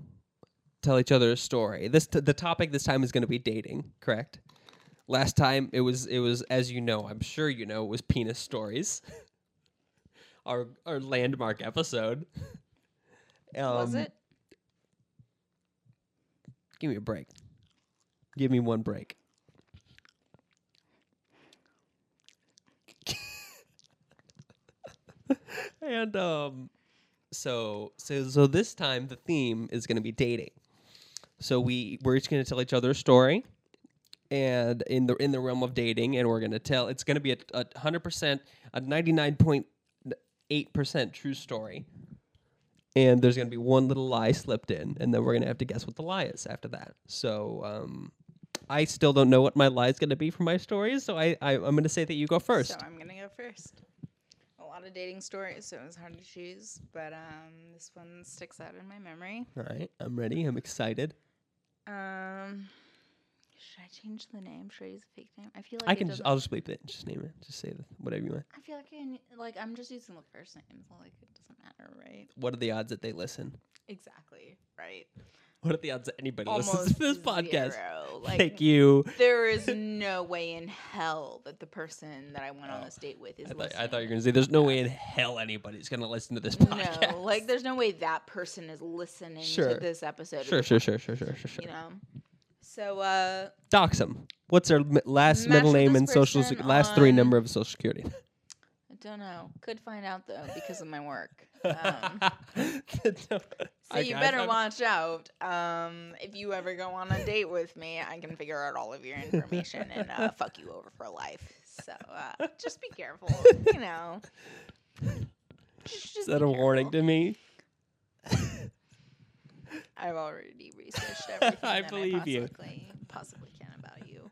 tell each other a story. This t- the topic this time is going to be dating, correct? Last time it was it was as you know, I'm sure you know, it was penis stories. (laughs) our our landmark episode. Was Um, it? Give me a break. Give me one break. (laughs) and um so so so this time the theme is going to be dating. So we we're each going to tell each other a story and in the in the realm of dating and we're going to tell it's going to be a, a 100% a 99.8% true story and there's going to be one little lie slipped in, and then we're going to have to guess what the lie is after that. So um, I still don't know what my lie is going to be for my stories, so I, I I'm going to say that you go first. So I'm gonna go first. A lot of dating stories, so it was hard to choose, but um, this one sticks out in my memory. All right, I'm ready. I'm excited. Um, should I change the name? Should I use a fake name? I feel like I can. just I'll just bleep it. Just name it. Just say the, whatever you want. I feel like I n- like I'm just using the first name, so like it doesn't matter, right? What are the odds that they listen? Exactly, right. What are the odds that anybody listens to this podcast? zero. Like, Thank you. There is (laughs) no way in hell that the person that I went on Oh. this date with is I thought, I thought you were going to say there's no way in hell anybody's going to listen to this podcast. No, like there's no way that person is listening Sure. to this episode. Sure, sure, sure, sure, sure, sure, sure. You know. So uh, Dox them. What's their mi- last Match middle with name this and social person sec- last three on- number of social security? (laughs) I don't know. Could find out though because of my work. (laughs) Um, so I- you better I- watch out. Um, if you ever go on a date with me, I can figure out all of your information and uh, (laughs) fuck you over for life. So uh, just be careful. You know. Just, Is that be a warning careful. to me? I've already researched (laughs) everything I believe I you. possibly, possibly can about you.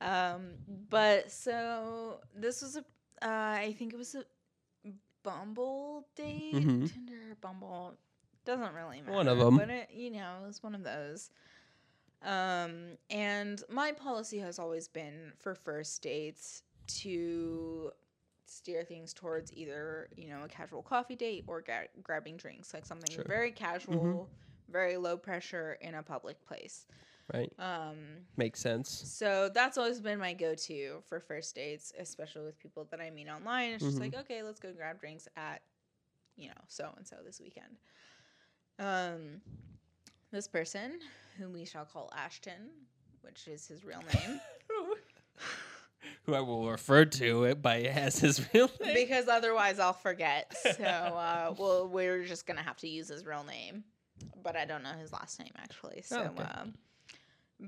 um, but so this was a, uh, I think it was a Bumble date, Mhm. Tinder, Bumble, doesn't really matter. One of 'em. but it, you know, it was one of those. Um, and my policy has always been for first dates to steer things towards either you know a casual coffee date or ga- grabbing drinks like something Sure. very casual very low pressure in a public place Right. um Makes sense. so that's always been my go-to for first dates especially with people that i meet online it's just Mhm. like okay let's go grab drinks at you know so and so this weekend um this person whom we shall call ashton which is his real name (laughs) Who I will refer to it by as his real name. because otherwise I'll forget. (laughs) So, uh, well, we're just gonna have to use his real name, but I don't know his last name actually. So, okay. um,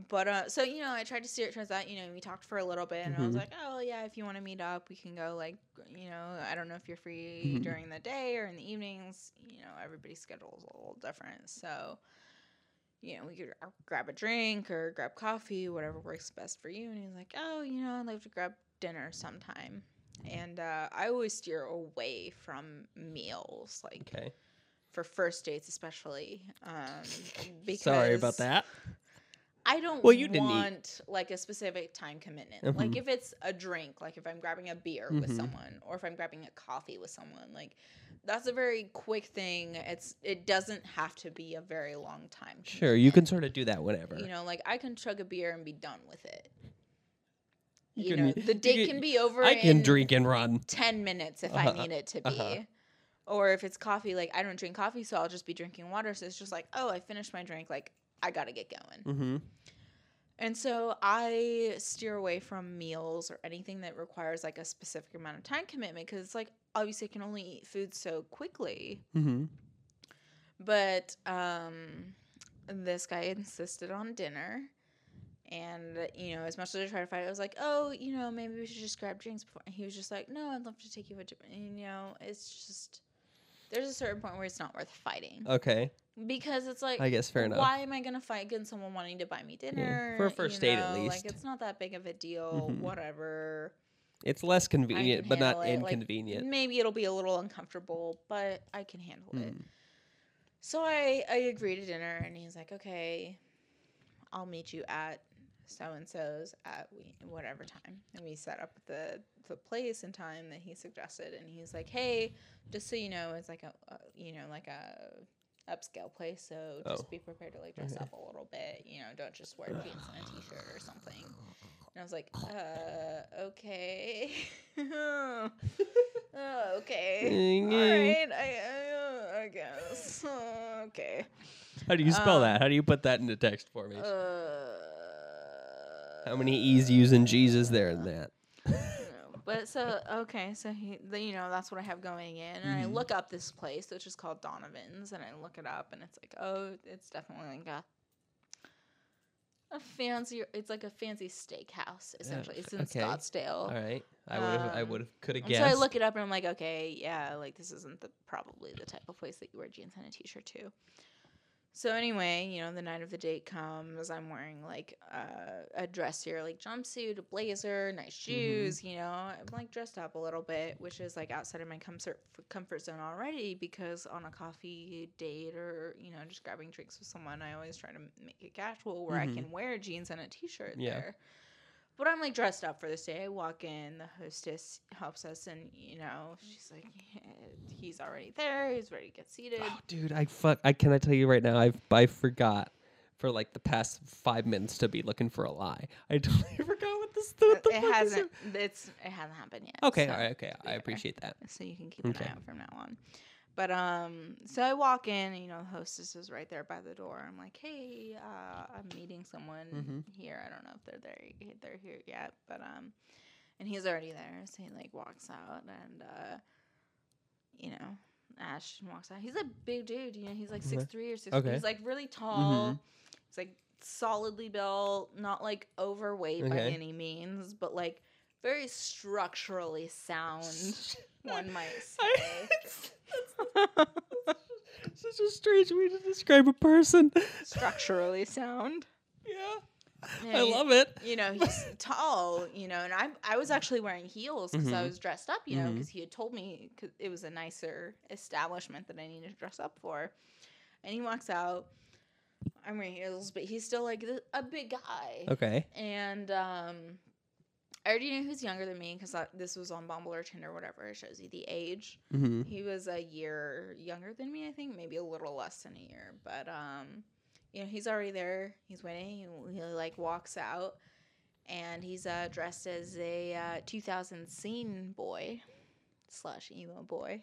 but uh, so you know, I tried to steer it towards that. You know, we talked for a little bit, and I was Mhm. like, oh yeah, if you want to meet up, we can go. Like, you know, I don't know if you're free Mhm. during the day or in the evenings. You know, everybody's schedule is a little different, so. You know, we could grab a drink or grab coffee, whatever works best for you. And he's like, "Oh, you know, I'd like to grab dinner sometime." And uh, I always steer away from meals, like Okay. For first dates, especially. Um, because Sorry about that. I don't Well, you want like a specific time commitment. Mhm. Like if it's a drink, like if I'm grabbing a beer with Mhm. someone, or if I'm grabbing a coffee with someone, like that's a very quick thing. It's it doesn't have to be a very long time. Sure, you can sort of do that whenever. You know, like I can chug a beer and be done with it. You You, can- know, the date can- can be over. I can drink and run. 10 minutes if Uh-huh, I need it to be. uh-huh. Or if it's coffee, like I don't drink coffee, so I'll just be drinking water. So it's just like, oh, I finished my drink. Like I got to get going. Mm-hmm. And so I steer away from meals or anything that requires like a specific amount of time commitment because it's like obviously I can only eat food so quickly. Mm-hmm. But um, this guy insisted on dinner. And, you know, as much as I tried to fight, I was like, oh, you know, maybe we should just grab drinks before. And he was just like, no, I'd love to take you to, and, you know, it's just, there's a certain point where it's not worth fighting. Okay, Because it's like, I guess fair enough. why am I going to fight against someone wanting to buy me dinner? for a first date at least. Like, it's not that big of a deal, Mhm. whatever. It's less convenient, but not it, like, inconvenient. Maybe it'll be a little uncomfortable, but I can handle it. Mm. So I, I agree to dinner, and he's like, okay, I'll meet you at so and so's at we, whatever time. And we set up the, the place and time that he suggested. And he's like, hey, just so you know, it's like a, a you know, like a upscale place. So just Oh. be prepared to like dress Okay. up a little bit. You know, don't just wear jeans and a t shirt or something. And I was like, uh, okay. oh, (laughs) okay. All right. I, I, uh, I guess. Uh, okay. How do you spell Um, that? How do you put that into text for me? Uh, How many E's, U's, and G's is there in that? (laughs) But so okay, so he, the, you know, that's what I have going in, and I Mhm. look up this place, which is called Donovan's, and I look it up, and it's like, oh, it's definitely like a a fancy. It's like a fancy steakhouse, essentially. It's in okay. Scottsdale. All right. I would have. I Um, would have. Could have And so. I look it up, and I'm like, okay, yeah, like this isn't the probably the type of place that you wear jeans and a t-shirt to. So anyway, you know, the night of the date comes. I'm wearing like uh, a dressier, like jumpsuit, a blazer, nice shoes. You know, I'm like dressed up a little bit, which is like outside of my comfort comfort zone already. Because on a coffee date or you know just grabbing drinks with someone, I always try to make it casual where Mhm. I can wear jeans and a t-shirt Yeah. there. But I'm like dressed up for this day. I walk in, the hostess helps us, and you know, she's like, "Yeah, he's already there. He's ready to get seated. Oh, dude, I fuck. I can I tell you right now. I've I forgot for like the past five minutes to be looking for a lie. I (laughs) totally forgot what this. What the it fuck hasn't. It's it hasn't happened yet. Okay. so all right. Okay. I appreciate that. So you can keep Okay. an eye out from now on. But um, so I walk in, and, you know, the hostess is right there by the door. I'm like, hey, uh, I'm meeting someone Mhm. here. I don't know if they're there. They're here yet, but um, and he's already there. So he like walks out, and uh, you know, Ashton walks out. He's a big dude. You know, he's like six three or six. Okay. He's like really tall. Mhm. He's like solidly built, not like overweight by any means, but like very structurally sound. One might (laughs) I- say. (laughs) Such a strange way to describe a person. structurally sound. Yeah. Yeah, I you- love it. You know, he's (laughs) tall. You know, and I I was actually wearing heels because I Mhm. was dressed up. You know, because he had told me 'cause it was a nicer establishment that I needed to dress up for. And he walks out. I'm wearing heels, but he's still like th- a big guy. Okay. And um, I already knew was younger than me because this was on Bumble or Tinder, whatever. It shows you the age. Mm-hmm. He was a year younger than me, I think, maybe a little less than a year. But um, you know, he's already there. He's waiting. He, he like walks out, and he's uh, dressed as a uh, 2000 scene boy slash emo boy.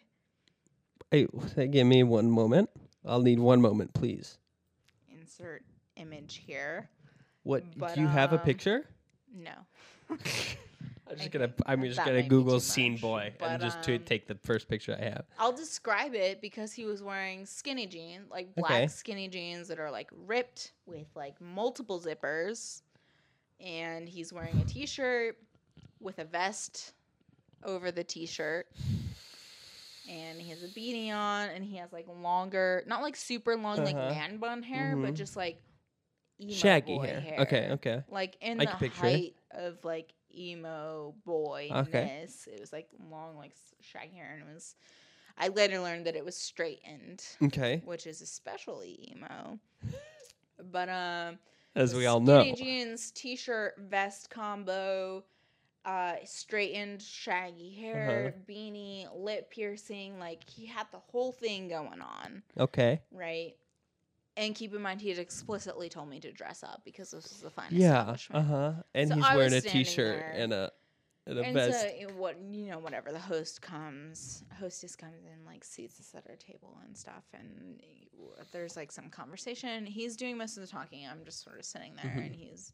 Hey, give me one moment. I'll need one moment, please. Insert image here. What? But, do you have a um, picture? No. I'm just gonna. I'm just gonna Google scene much, boy but, and just to um, take the first picture I have. I'll describe it because he was wearing skinny jeans, like black Okay. skinny jeans that are like ripped with like multiple zippers. And he's wearing a t shirt with a vest over the t shirt. And he has a beanie on and he has like longer, not like super long, like Uh-huh. man bun hair, but Mhm. just like emo Shaggy boy hair. hair. Okay. Okay. Like in I the can picture it. height of like emo boyness. It was like long, like shaggy hair, and it was. I later learned that it was straightened, Okay. which is especially emo. But um, As we all know. skinny jeans, t-shirt, vest combo, uh, straightened shaggy hair, Uh-huh. beanie, lip piercing. Like he had the whole thing going on, Okay. right? And keep in mind, he had explicitly told me to dress up because this was the fine Yeah. Uh huh. And So he's I wearing a t-shirt there. and a and a and vest. so you know, what you know whatever the host comes hostess comes in like seats us at our table and stuff and there's like some conversation he's doing most of the talking i'm just sort of sitting there Mhm. and he's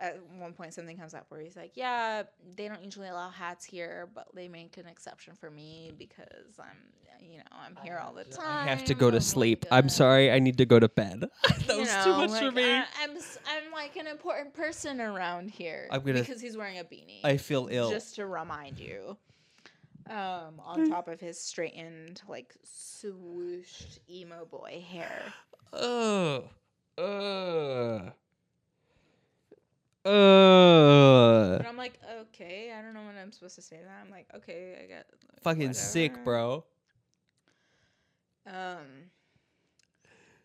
at one point something comes up where he's like yeah they don't usually allow hats here but they make an exception for me because i'm you know i'm here all the time I have to go to sleep. I'm sorry. I need to go to bed. (laughs) that you was know, too much like, for me. I, I'm s- I'm like an important person around here I'm gonna- because he's wearing a beanie. I feel ill. Just to remind you. Um, on (laughs) top of his straightened, like swooshed emo boy hair. Ugh. Ugh. Ugh. And I'm like, okay, I don't know when I'm supposed to say that. I'm like, okay, I got Fucking sick, bro. Um,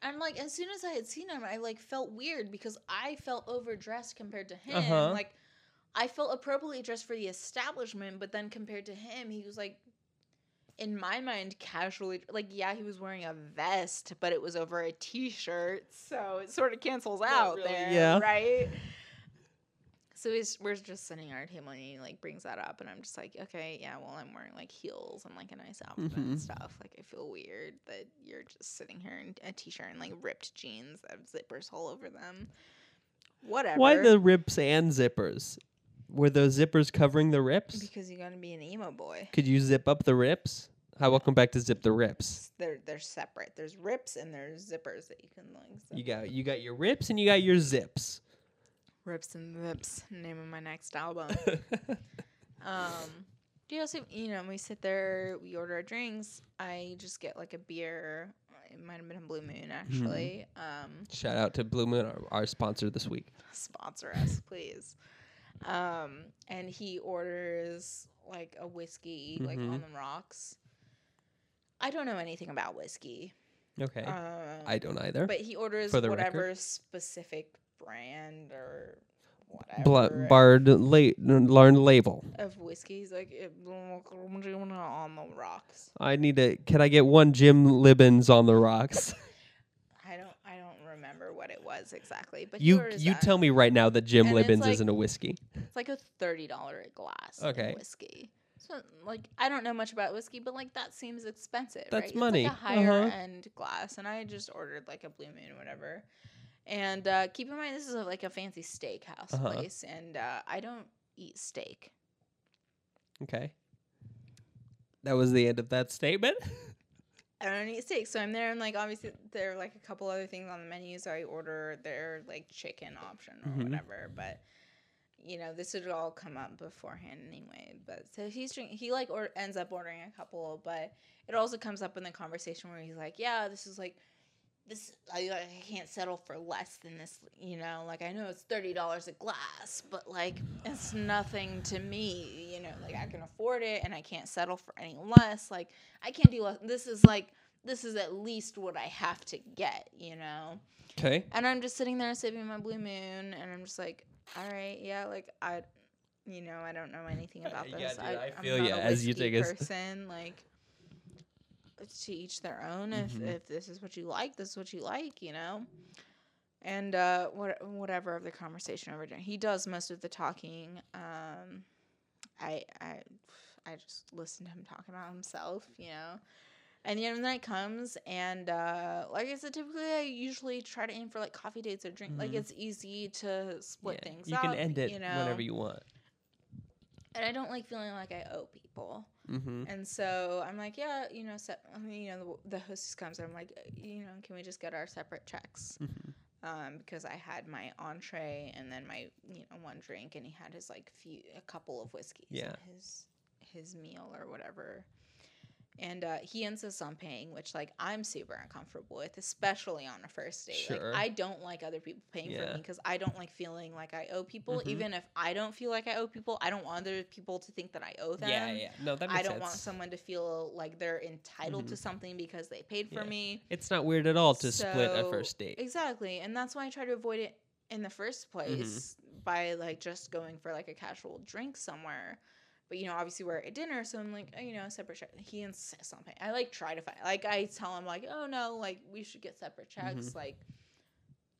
and like as soon as I had seen him, I like felt weird because I felt overdressed compared to him. Uh-huh. Like I felt appropriately dressed for the establishment, but then compared to him, he was like in my mind casually like yeah he was wearing a vest but it was over a t-shirt so it sort of cancels out really, there yeah. right So he's, we're just sitting at our table and he like brings that up and I'm just like, okay, yeah, well I'm wearing like heels and like a nice outfit Mhm. and stuff. Like I feel weird that you're just sitting here in a t-shirt and like ripped jeans that have zippers all over them. Whatever. Why the rips and zippers? Were those zippers covering the rips? Because you gotta be an emo boy. Could you zip up the rips? Hi, welcome back to Zip the Rips. They're they're separate. There's rips and there's zippers that you can like. zip. You got you got your rips and you got your zips. Rips and zips. Name of my next album. (laughs) Um, yeah, so you know, we sit there, we order our drinks. I just get like a beer. It might have been a Blue Moon actually. Um, Shout out to Blue Moon, our, our sponsor this week. sponsor us, (laughs) please. Um, and he orders like a whiskey, like Mhm. on the rocks. I don't know anything about whiskey. Okay. Um, I don't either. But he orders whatever record. specific brand or whatever Bla- barred la- learned label. of whiskey. Like "It- on the rocks. I need to. Can I get one Jim Libbins on the rocks? (laughs) I don't I don't remember what it was exactly, but you you that. tell me right now that Jim And Libbins like- isn't a whiskey. It's like a thirty dollar glass Okay. of whiskey. So like I don't know much about whiskey, but like that seems expensive. That's right? money. It's like a higher Uh-huh. end glass, and I just ordered like a Blue Moon or whatever. And uh, keep in mind, this is a, like a fancy steakhouse Uh-huh. place, and uh, I don't eat steak. Okay. That was the end of that statement. (laughs) I don't eat steak, so I'm there, and like obviously there are like a couple other things on the menu, so I order their like chicken option or Mhm. whatever. But you know, this would all come up beforehand anyway. But so he's drink, he like or ends up ordering a couple, but it also comes up in the conversation where he's like, "Yeah, this is like." This I, I can't settle for less than this, you know. Like I know it's thirty dollars a glass, but like it's nothing to me, you know. Like I can afford it, and I can't settle for any less. Like I can't do less. This is like this is at least what I have to get, you know. Okay. And I'm just sitting there sipping my blue moon, and I'm just like, all right, yeah, like I, you know, I don't know anything (laughs) about this Yeah, dude, I, I I'm feel a as you take person. Like to each their own. If Mhm. if this is what you like, this is what you like, you know. And uh, what whatever of the conversation over dinner, he does most of the talking. Um, I I I just listen to him talk about himself, you know. And the end of the night comes, and uh, like I said, typically I usually try to aim for like coffee dates or drink. Like Mhm. it's easy to split Yeah, things You up. can end it you know? whenever you want. And I don't like feeling like I owe people. Mm-hmm. And so I'm like, yeah, you know, I mean, you know, the, the hostess comes. And I'm like, you know, can we just get our separate checks? Mm-hmm. Um, because I had my entree and then my, you know, one drink, and he had his like few, a couple of whiskeys. Yeah. and His his meal or whatever. And uh, he insists on paying, which like I'm super uncomfortable with, especially on a first date. Sure. Like I don't like other people paying for me because I don't like feeling like I owe people. Mhm. Even if I don't feel like I owe people, I don't want other people to think that I owe them. Yeah, yeah. No, that makes I don't sense. want someone to feel like they're entitled to something because they paid for Yeah. me. It's not weird at all to split a first date. Exactly. And that's why I try to avoid it in the first Mm-hmm. place by like just going for like a casual drink somewhere. But you know, obviously we're at dinner, so I'm like, oh, you know, separate check. He insists on paying. I like try to find like I tell him like, oh no, like we should get separate checks. Mhm. Like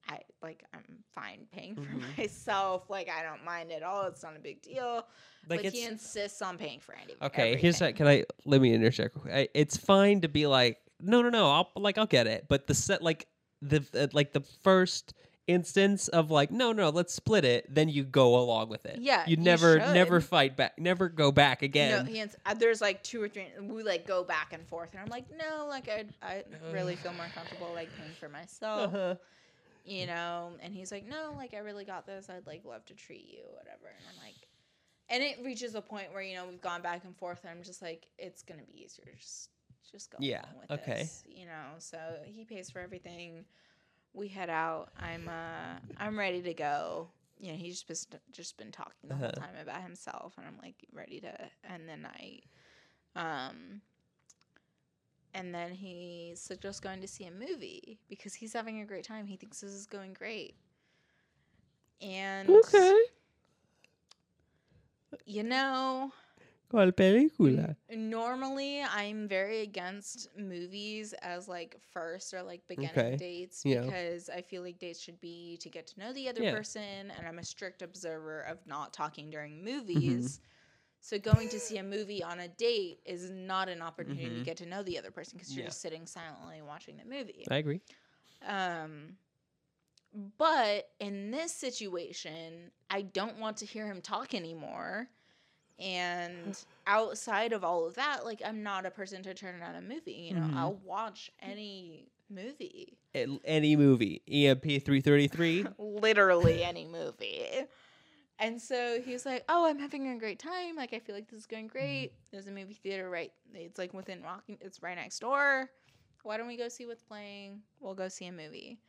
I like I'm fine paying for Mhm. myself. Like I don't mind at all. It's not a big deal. Like but he insists on paying for any. okay. Here's everything. that. Can I let me interject? I, it's fine to be like, no, no, no. I'll like I'll get it. But the set like the uh, like the first instance of like no no let's split it then you go along with it Yeah, you never never fight back never go back again ins- uh, there's like two or three. We like go back and forth, and I'm like, no, like I, I really feel more comfortable like paying for myself, Uh-huh. you know. And he's like, no, like I really got this. I'd like love to treat you, whatever. And I'm like, and it reaches a point where you know we've gone back and forth, and I'm just like, it's gonna be easier, just just go Yeah, along with okay. this, you know. So he pays for everything. We head out. I'm uh I'm ready to go. You know, he's just been, just been talking the whole Uh-huh. time about himself, and I'm like ready to end the night. Um, and then he suggests going to see a movie because he's having a great time. He thinks this is going great. And okay you know, ¿Cuál película? Normally, I'm very against movies as like first or like beginning Okay. dates Yeah. because I feel like dates should be to get to know the other Yeah. person, and I'm a strict observer of not talking during Mm-hmm. movies. So going to see a movie on a date is not an opportunity to Mhm. get to know the other person because you're Yeah. just sitting silently watching the movie. I agree. Um, but in this situation, I don't want to hear him talk anymore. And (laughs) outside of all of that, like I'm not a person to turn on a movie. You know, Mhm. I'll watch any movie, Any movie. EMP 333. (laughs) literally any movie. And so he was like, "Oh, I'm having a great time. Like I feel like this is going great. There's a movie theater right. It's like within walking. It's right next door. Why don't we go see what's playing? We'll go see a movie."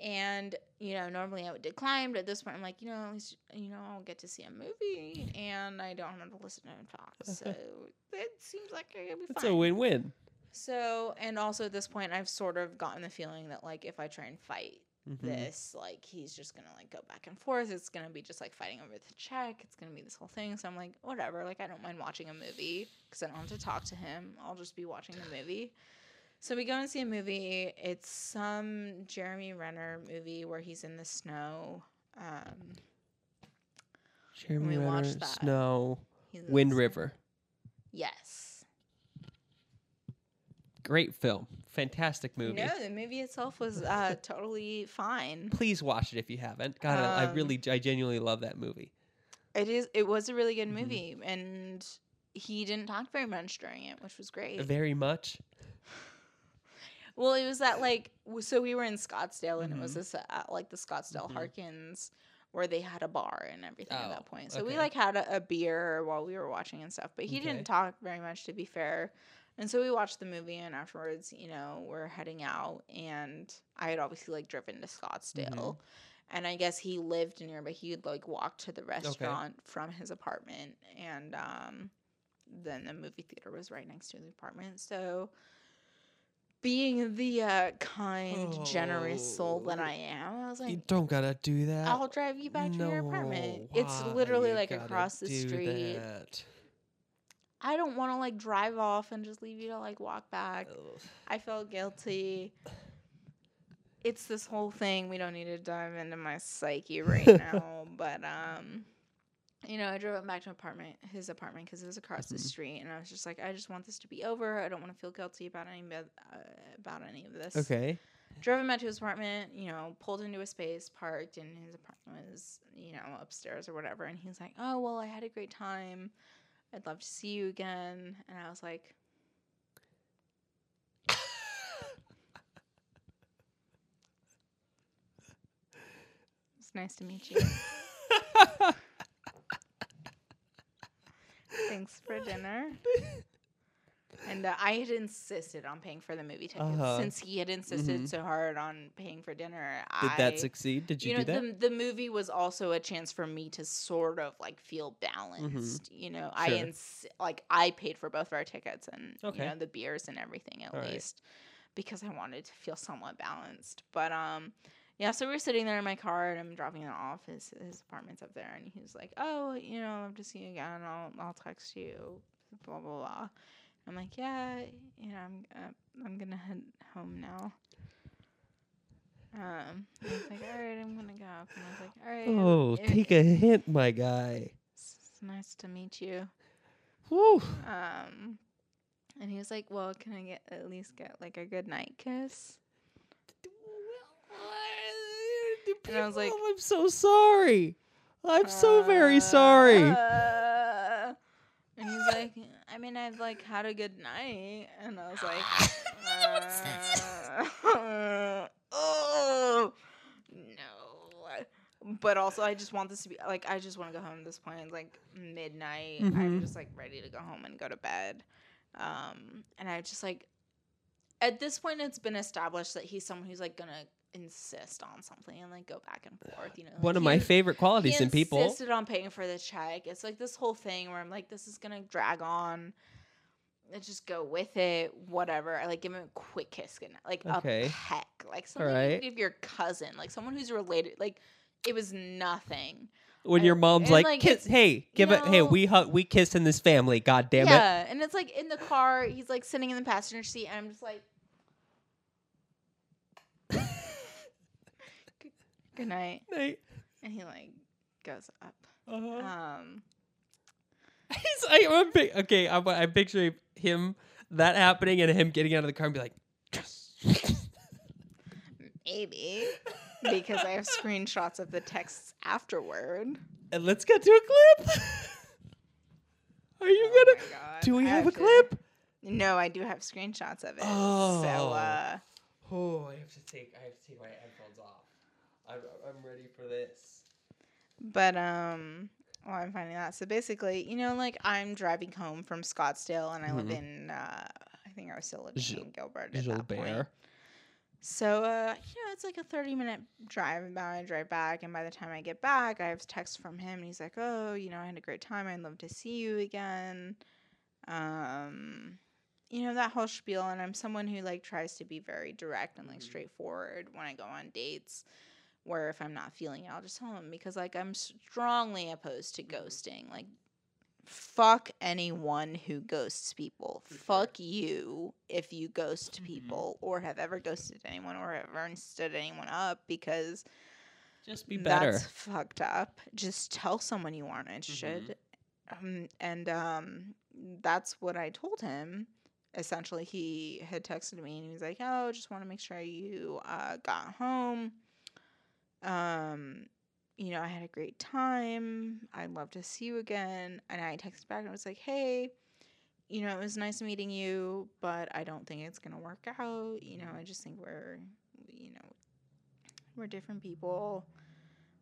And you know, normally I would decline, but at this point, I'm like, you know, at least you know I'll get to see a movie, and I don't have to listen to him talk. (laughs) So it seems like I could be It's a win-win. So, and also at this point, I've sort of gotten the feeling that like if I try and fight Mhm. this, like he's just gonna like go back and forth. It's gonna be just like fighting over the check. It's gonna be this whole thing. So I'm like, whatever. Like I don't mind watching a movie because I don't have to talk to him. I'll just be watching the movie. So we go and see a movie. It's some Jeremy Renner movie where he's in the snow. Um, Jeremy we Renner, that. Snow, he's in the Wind snow. River. Yes. Great film. Fantastic movie. No, the movie itself was uh, (laughs) totally fine. Please watch it if you haven't. God, I I Um, really, I genuinely love that movie. It is. It was a really good Mhm. movie, and he didn't talk very much during it, which was great. Very much. Well, it was that like so we were in Scottsdale, and it was Mhm. this uh, like the Scottsdale Mhm. Harkins where they had a bar and everything at Oh, that point. So we like had a, a beer while we were watching and stuff, but he Okay. didn't talk very much to be fair. And so we watched the movie, and afterwards, you know, we're heading out, and I had obviously like driven to Scottsdale. Mhm. And I guess he lived near, but he'd like walk to the restaurant from his apartment, and um, then the movie theater was right next to the apartment. So, being the uh, kind, generous soul that Oh. I am, I was like, you don't gotta do that. "I'll drive you back to your apartment. It's literally like across the street. that? I don't want to like drive off and just leave you to like walk back. Ugh. I felt guilty." It's this whole thing. We don't need to dive into my psyche right (laughs) now, but um, you know, I drove him back to apartment, his apartment, because it was across the Mhm. street, and I was just like, I just want this to be over. I don't want to feel guilty about any of uh, about any of this. Okay. Drove him back to his apartment. You know, pulled into a space, parked, and his apartment was you know upstairs or whatever. And he's like, Oh well, I had a great time. I'd love to see you again. And I was like, (laughs) It's nice to meet you. (laughs) Thanks for dinner. (laughs) And uh, I had insisted on paying for the movie tickets Uh-huh. since he had insisted Mhm. so hard on paying for dinner. Did I, that succeed? Did you, you know, that? the the movie was also a chance for me to sort of like feel balanced. You know, I Sure. ins- like I paid for both of our tickets and Okay. you know the beers and everything at All right. least because I wanted to feel somewhat balanced. But um, yeah, so we're sitting there in my car and I'm dropping it off. His his apartment's up there, and he's like, "Oh, you know, I'll just see you again. I'll I'll text you." Blah blah blah. I'm like, "Yeah, you know, I'm uh, I'm gonna head home now." Um, I was like, "All right, I'm gonna go." up." And I was like, "All right." Oh, it- take a hint, my guy. It's nice to meet you. Woo. Um, and he was like, "Well, can I get at least get like a good night kiss?" And I was like- oh, I'm so sorry. I'm so very sorry. Uh, and he's like, I mean, I've like had a good night, and I was like, (laughs) uh, oh no. But also, I just want this to be like, I just want to go home at this point. It's like midnight. I'm Mhm. just like ready to go home and go to bed. Um, and I just like, at this point, it's been established that he's someone who's like gonna insist on something and like go back and forth. You know, One like, of he my favorite qualities in people. insisted on paying for the check. It's like this whole thing where I'm like, this is gonna drag on. Let's just go with it. Whatever. I like give him a quick kiss, and like Okay. a peck, like something right. you give your cousin, like someone who's related. Like it was nothing. when your mom's like, like, kiss, "Hey, give it. Hey, we hug, we kiss in this family. God damn it." yeah, and it's like in the car, he's like sitting in the passenger seat, and I'm just like, "Good- "Good night," and he like goes up. uh-huh. Um, (laughs) I, I'm okay, I'm, I'm picturing him that happening and him getting out of the car and be like, "Yes." maybe because I have screenshots of the texts afterward. and let's get to a clip. Are you Oh gonna? Do we I have a to- clip? No, I do have screenshots of it. So, Oh. uh, Oh, I have to take. I have to take my headphones off. I'm, I'm ready for this. but um, well, I'm finding that. So basically, you know, like I'm driving home from Scottsdale, and I live Mhm. in. Uh, I think I was still living Gil- in Gilbert at that point. Gilbert. So, uh, you know, it's like a 30 minute drive about I drive back. And by the time I get back, I have text from him. And he's like, oh, you know, I had a great time. I'd love to see you again. Um, you know, that whole spiel. And I'm someone who, like, tries to be very direct and, like, Mhm. straightforward when I go on dates. Where if I'm not feeling it, I'll just tell him because, like, I'm strongly opposed to ghosting. Like, fuck anyone who ghosts people. Sure. Fuck you if you ghost Mhm. people or have ever ghosted anyone or ever stood anyone up because Just be better. that's fucked up. Just tell someone you aren't interested. Um, and um, that's what I told him. Essentially, he had texted me and he was like, "Oh, just want to make sure you uh, got home. Um, you know, I had a great time. I'd love to see you again." And I texted back and was like, "Hey." You know, it was nice meeting you, but I don't think it's gonna work out. You know, I just think we're, you know, we're different people.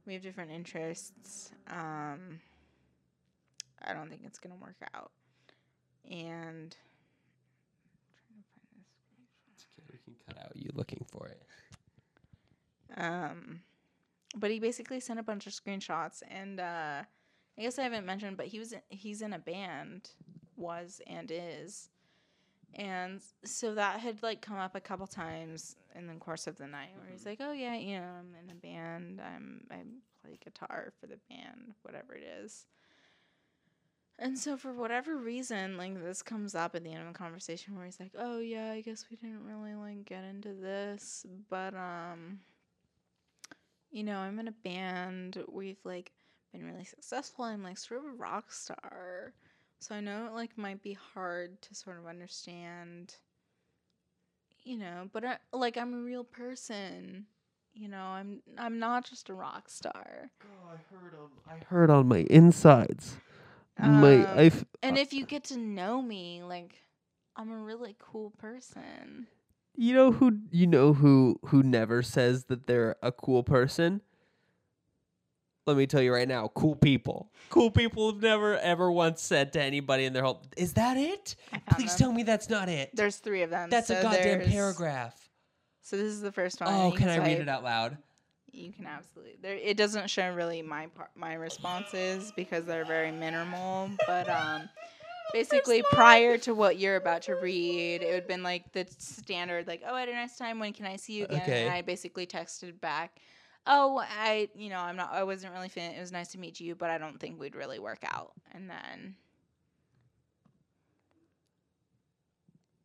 We have different interests. Um, I don't think it's gonna work out. And trying to find this It's okay, we can cut out you looking for it. Um, but he basically sent a bunch of screenshots, and uh, I guess I haven't mentioned, but he was in, he's in a band, was and is, and so that had like come up a couple times in the course of the night, where he's like, "Oh yeah, you know, I'm in a band. I'm I play guitar for the band, whatever it is." And so for whatever reason, like this comes up at the end of the conversation where he's like, "Oh yeah, I guess we didn't really like get into this, but um you know, I'm in a band. We've like been really successful. I'm like sort of a rock star. So I know it like might be hard to sort of understand, you know, but I, like I'm a real person. You know, I'm I'm not just a rock star. Oh, I heard on. I heard on my insides. my Um, I. f- And if you get to know me, like I'm a really cool person. You know who? You know who? Who never says that they're a cool person? Let me tell you right now, cool people. Cool people have never ever once said to anybody in their whole. Is that it? Please them. tell me that's not it. There's three of them. That's a goddamn paragraph. So this is the first one. Oh, can I read it out loud? You can absolutely. There, it doesn't show really my par- my responses because they're very minimal. But um, basically, prior to what you're about to read, it would have been like the standard, like, "Oh, I had a nice time. When can I see you again?" Okay. And I basically texted back, "Oh, I, you know, I'm not. I wasn't really feeling. It was nice to meet you, but I don't think we'd really work out." And then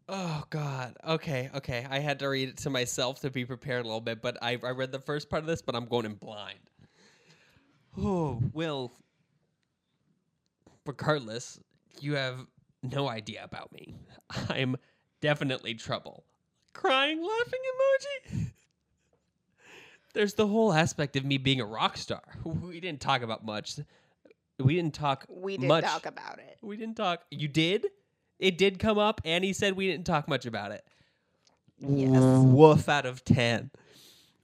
Oh God. Okay. Okay. I had to read it to myself to be prepared a little bit, but I I read the first part of this, but I'm going in blind. (sighs) Oh, Will. Regardless, you have no idea about me. (laughs) I'm definitely trouble. Crying, laughing emoji. (laughs) There's the whole aspect of me being a rock star. (laughs) We didn't talk about much. We didn't talk we did much. talk about it. We didn't talk. You did? It did come up, and he said we didn't talk much about it. Yes. Woof out of 10.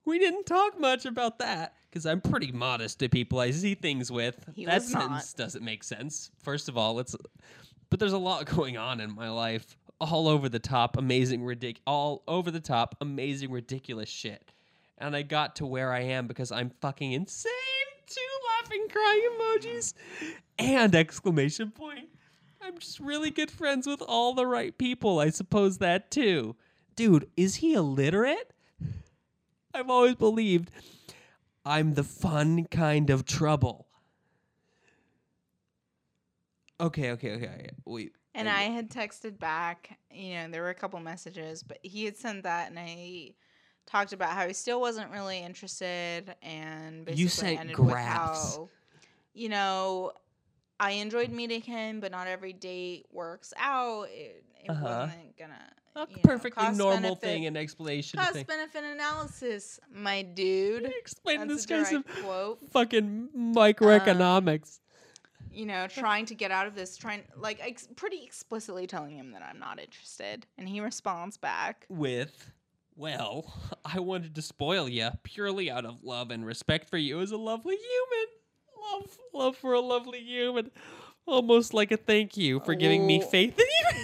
We didn't talk much about that because I'm pretty modest to people I see things with. He that was not. doesn't make sense. First of all, it's. But there's a lot (laughs) going on in my life. All over the top, amazing, ridic- all over the top, amazing, ridiculous shit. And I got to where I am because I'm fucking insane. Two laughing, crying emojis and exclamation point. I'm just really good friends with all the right people. I suppose that too. Dude, is he illiterate? I've always believed I'm the fun kind of trouble. Okay, okay, okay. Wait. And I I had texted back, you know, there were a couple messages, but he had sent that and I talked about how he still wasn't really interested and basically You sent ended graphs. with how, you know, I enjoyed meeting him, but not every date works out. It, it Uh-huh. wasn't gonna A you know, perfectly normal benefit- thing and explanation Cost thing. benefit analysis, my dude. (laughs) Explain this guy's quote. fucking um, microeconomics. you know, trying to get out of this, trying like ex- pretty explicitly telling him that I'm not interested, and he responds back. with, well, (laughs) I wanted to spoil you purely out of love and respect for you as a lovely human. Love, love for a lovely human. Almost like a thank you for giving me Oh. faith in you. (laughs)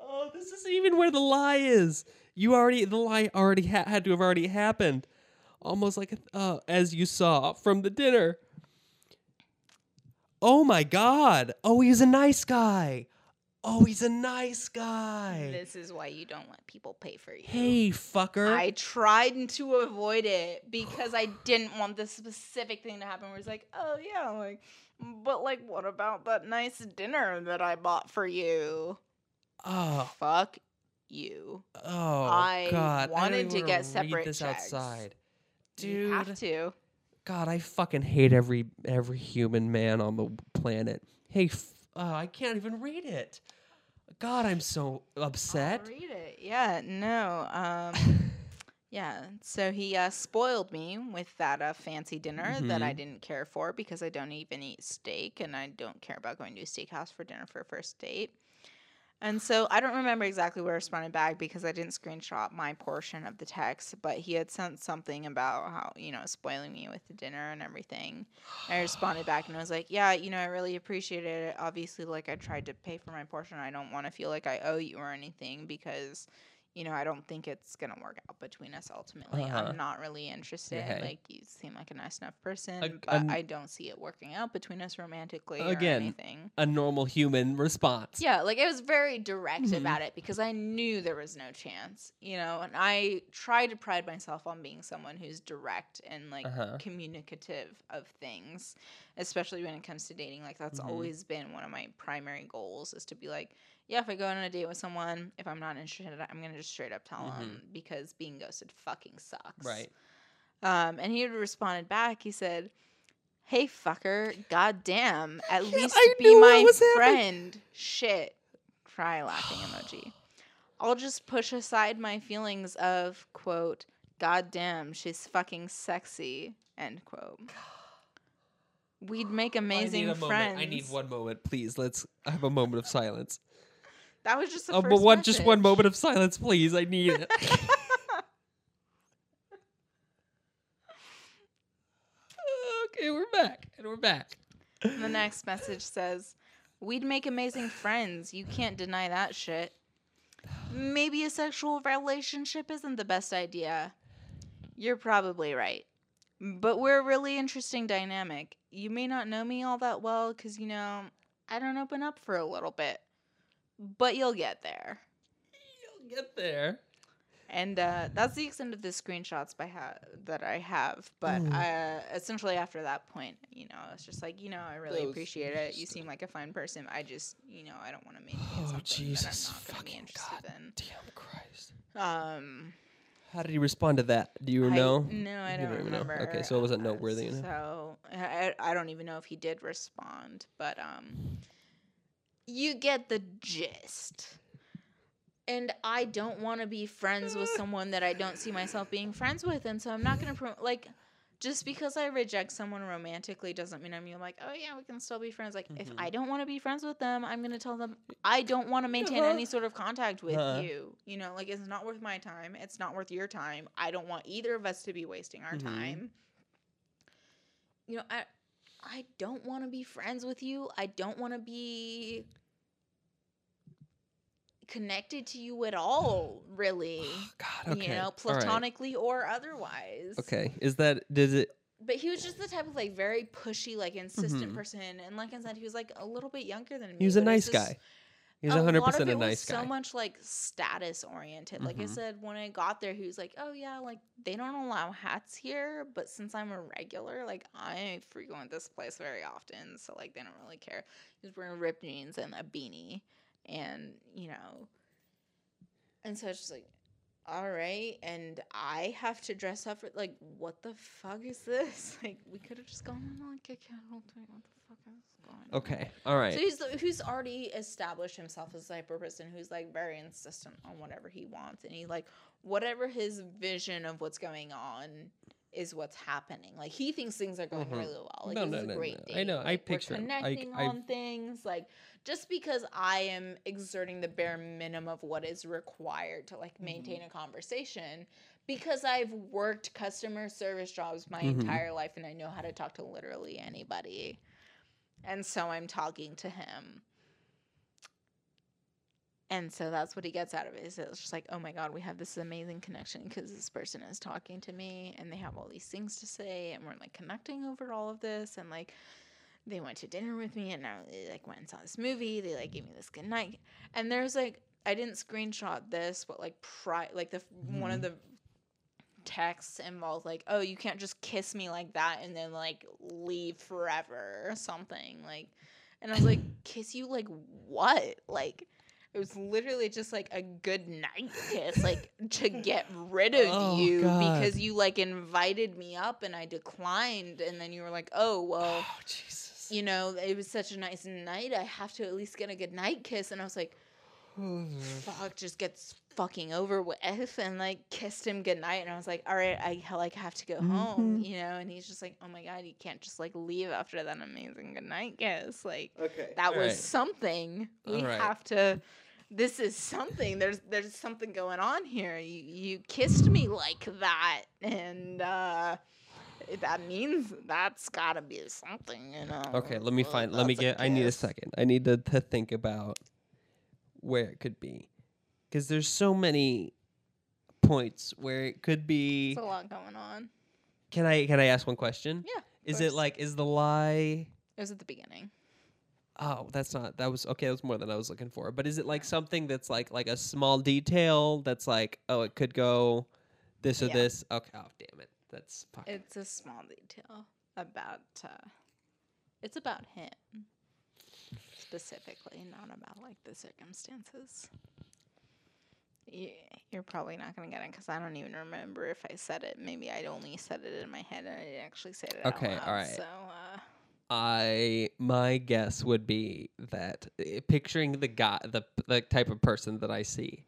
oh, this isn't even where the lie is. You already, the lie already ha- had to have already happened. Almost like, uh, as you saw from the dinner. Oh my god. Oh, he's a nice guy. Oh, he's a nice guy. This is why you don't let people pay for you. Hey, fucker. I tried to avoid it because I didn't want this specific thing to happen where it's like, oh yeah, like, but like, what about that nice dinner that I bought for you? Oh, Fuck you. oh, I God. I wanted don't to get separate this checks. outside. You have Dude, to. God, I fucking hate every every human man on the planet. Hey, f- oh, I can't even read it. God, I'm so upset. I'll read it. Yeah, no. Um, (laughs) yeah. So he uh, spoiled me with that uh, fancy dinner that I Mhm. didn't care for because I don't even eat steak and I don't care about going to a steakhouse for dinner for a first date. And so I don't remember exactly where I responded back because I didn't screenshot my portion of the text, but he had sent something about how, you know, spoiling me with the dinner and everything. I responded back and I was like, yeah, you know, I really appreciated it. Obviously, like, I tried to pay for my portion. I don't want to feel like I owe you or anything because, you know, I don't think it's going to work out between us ultimately. Uh-huh. I'm not really interested. Okay. Like, you seem like a nice enough person, Ag- but an- I don't see it working out between us romantically Again, or anything. A normal human response. Yeah, like it was very direct Mhm. about it because I knew there was no chance, you know, and I try to pride myself on being someone who's direct and like Uh-huh. communicative of things, especially when it comes to dating. Like that's Mhm. always been one of my primary goals is to be like, yeah, if I go on a date with someone, if I'm not interested, I'm gonna just straight up tell them because being ghosted fucking sucks. Right. Um, and he had responded back. He said, "Hey fucker, goddamn, (laughs) at least I be my was happening. friend." Shit, cry (sighs) laughing emoji. I'll just push aside my feelings of quote, "Goddamn, she's fucking sexy." End quote. We'd make amazing I friends. moment. I need one moment, please. Let's have a moment of silence. That was just the oh, first but one, just one moment of silence, please. I need it. (laughs) okay, we're back, and we're back. The next message says, We'd make amazing friends. You can't deny that shit. Maybe a sexual relationship isn't the best idea. You're probably right. But we're a really interesting dynamic. You may not know me all that well because, you know, I don't open up for a little bit. But you'll get there. You'll get there. And uh, that's the extent of the screenshots by ha- that I have. But Mm. uh, essentially, after that point, you know, it's just like, you know, I really That was appreciate it. You seem like a fine person. I just, you know, I don't want to maintain Oh, something Jesus that I'm not going to be fucking interested Damn Christ. in. Um, How did he respond to that? Do you I- know? no, I You don't even know. remember. Okay, so it wasn't noteworthy enough. So I, I don't even know if he did respond, but um, you get the gist. And I don't want to be friends with someone that I don't see myself being friends with, and so I'm not gonna pro- like. Just because I reject someone romantically doesn't mean I'm like, oh yeah, we can still be friends. Like, if Mhm. I don't want to be friends with them, I'm gonna tell them I don't want to maintain Uh-huh. any (laughs) sort of contact with Uh-huh. you. You know, like it's not worth my time. It's not worth your time. I don't want either of us to be wasting our Mhm. time. You know, I I don't want to be friends with you. I don't want to be connected to you at all, really. (sighs) God, okay. You know, All right. platonically or otherwise. Okay, is that does it? But he was just the type of like very pushy, like insistent Mhm. person. And like I said, he was like a little bit younger than me. He was a nice just- guy. He's a hundred percent a nice so much like status oriented. Like I Mhm. said, when I got there, he was like, "Oh yeah, like they don't allow hats here, but since I'm a regular, like I frequent this place very often, so like they don't really care." He was wearing ripped jeans and a beanie, and you know, and so it's just like, all right, and I have to dress up for like, what the fuck is this? (laughs) Like, we could have just gone on like a casual thing. What the fuck is going? Okay, all right. So he's the- who's already established himself as a type of person who's like very insistent on whatever he wants, and he like whatever his vision of what's going on is what's happening. Like he thinks things are going Mhm. really well. Like No, this no, is a no, great no. date. I know, I Like, we're picture- I- connecting I- on things. Like just because I am exerting the bare minimum of what is required to like maintain Mm-hmm. a conversation. Because I've worked customer service jobs my Mhm. entire life and I know how to talk to literally anybody. And so I'm talking to him. And so that's what he gets out of it. Is it's just like, oh my god, we have this amazing connection because this person is talking to me, and they have all these things to say, and we're like connecting over all of this, and like they went to dinner with me, and now they like went and saw this movie. They like gave me this good night, and there's like I didn't screenshot this, but like pri like the one of mm-hmm. the texts involved like, oh, you can't just kiss me like that and then like leave forever or something like, and I was like, (coughs) kiss you like what like. It was literally just like a good night kiss, like to get rid of Oh, you God. because you like invited me up and I declined, and then you were like, "Oh well, oh Jesus. you know, it was such a nice night. I have to at least get a good night kiss." And I was like, "Fuck, just gets fucking over with," (laughs) and like kissed him goodnight. And I was like, "All right, I like have to go home," Mhm. you know. And he's just like, "Oh my god, you can't just like leave after that amazing goodnight kiss." Like okay. that was alright. something. We All right. have to. This is something. There's there's something going on here. You you kissed me like that, and uh, that means that's got to be something, you know. Okay, let me Well, find. Let me get. I need a second. I need to, to think about where it could be, because there's so many points where it could be. There's a lot going on. Can I can I ask one question? Yeah. Is it like is the lie? It was at the beginning. Oh, that's not. That was okay. That was more than I was looking for. But is it like something that's like like a small detail that's like oh it could go this or Yeah. this? Okay. Oh damn it. That's. It's a small detail about. Uh, it's about him specifically, not about like the circumstances. You're probably not gonna get it because I don't even remember if I said it. Maybe I only said it in my head and I didn't actually say it. Okay, out loud, alright. So, uh, I my guess would be that uh, picturing the guy the the type of person that I see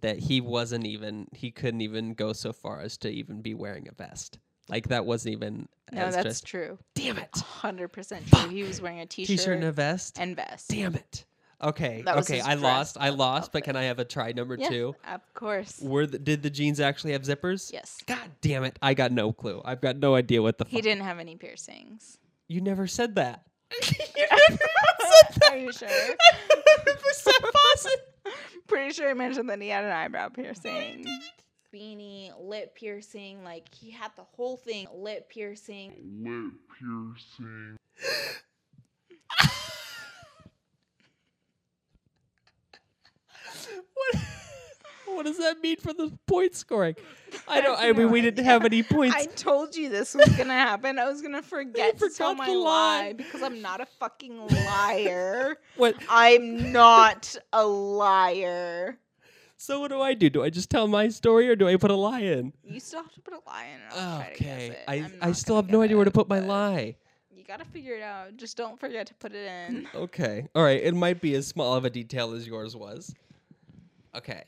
that he wasn't even he couldn't even go so far as to even be wearing a vest. Like that wasn't even no, that's just true. damn it. Hundred percent true. He was wearing a t-shirt, T-shirt and a vest. and vest. Damn it. Okay. That okay, I lost. I out- lost, but can I have a try number Yeah, 2? of course. Were the, did the jeans actually have zippers? Yes. God damn it. I got no clue. I've got no idea what the He fuck. didn't have any piercings. You never said that. (laughs) (laughs) you never said that. Are you sure? (laughs) Pretty sure I mentioned that he had an eyebrow piercing. Beanie, lip piercing, like he had the whole thing. Lip piercing. lip piercing. What does that mean for the point scoring? I don't. I have mean, no we didn't idea. have any points. (laughs) I told you this was gonna happen. I was gonna forget to tell my lie lie. because I'm not a fucking liar. (laughs) what? I'm not a liar. So what do I do? Do I just tell my story or do I put a lie in? You still have to put a lie in. I'll try to guess Okay. it. I I still have no idea where to put my lie. You gotta figure it out. Just don't forget to put it in. Okay. All right. It might be as small of a detail as yours was. Okay.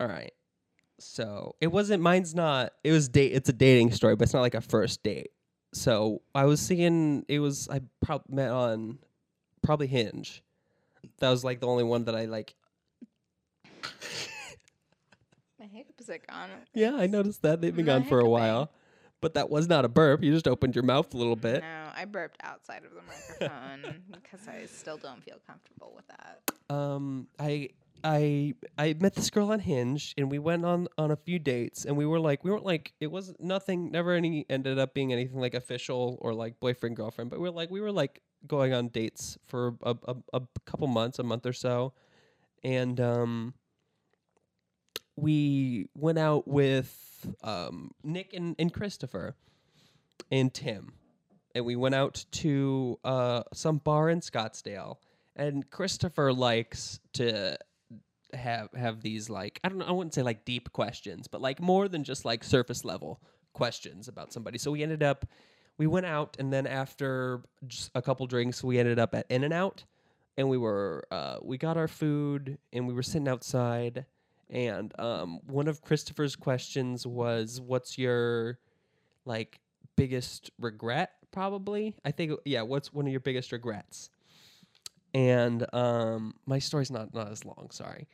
All right. So it wasn't. Mine's not. It was date. It's a dating story, but it's not like a first date. So I was seeing. It was. I probably met on, probably Hinge. That was like the only one that I like. (laughs) My hiccups are gone. Yeah, I noticed that they've been gone for a while. But that was not a burp. You just opened your mouth a little bit. No, I burped outside of the microphone (laughs) because I still don't feel comfortable with that. um i i i met this girl on hinge and we went on on a few dates and we were like we weren't like it was nothing never any ended up being anything like official or like boyfriend girlfriend but we were like we were like going on dates for a, a, a couple months, a month or so, and um, we went out with um, Nick and, and Christopher and Tim, and we went out to uh, some bar in Scottsdale. And Christopher likes to have have these like I don't know I wouldn't say like deep questions, but like more than just like surface level questions about somebody. So we ended up we went out and then after just a couple drinks we ended up at In-N-Out and we were uh, we got our food and we were sitting outside and um, one of Christopher's questions was what's your like biggest regret probably? I think yeah what's one of your biggest regrets? And um, my story's not not as long sorry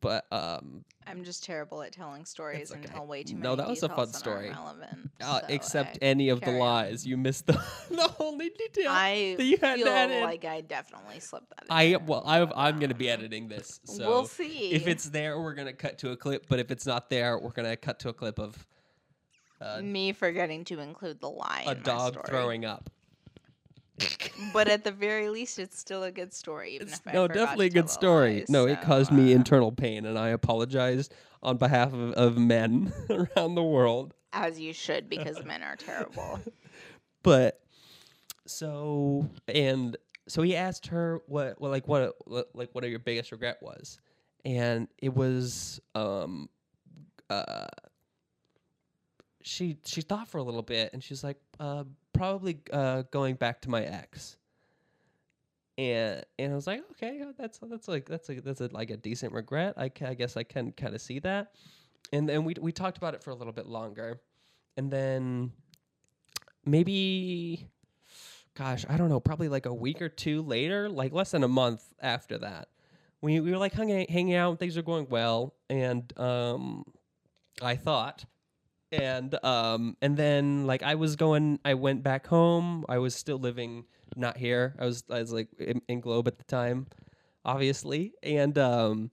but um, I'm just terrible at telling stories It's and tell way too many No, that was a fun story. relevant. uh, so except I any of the carry on. lies you missed the, (laughs) the only detail I that you had feel like I definitely slipped that. I there, well I, I'm gonna be editing this so we'll see. if it's there we're gonna cut to a clip but if it's not there we're gonna cut to a clip of uh, me forgetting to include the lie. a in dog throwing up but at (laughs) the very least, it's still a good story. Even if no definitely a good story lies, no it so, caused me uh, internal pain and i apologize on behalf of, of men (laughs) around the world as you should, because men are terrible. (laughs) but so and so he asked her what well like what what- like what your biggest regret was and it was um uh she she thought for a little bit and she's like uh probably uh going back to my ex. And and I was like okay that's that's like that's a that's a, like a decent regret. I, ca- I guess I can kind of see that. And then we we talked about it for a little bit longer. And then maybe gosh i don't know probably like a week or two later like less than a month after that we, we were like hanging, hanging out things are going well. And um i thought and um and then like i was going i went back home. I was still living not here. I was i was like in, in globe at the time obviously. And um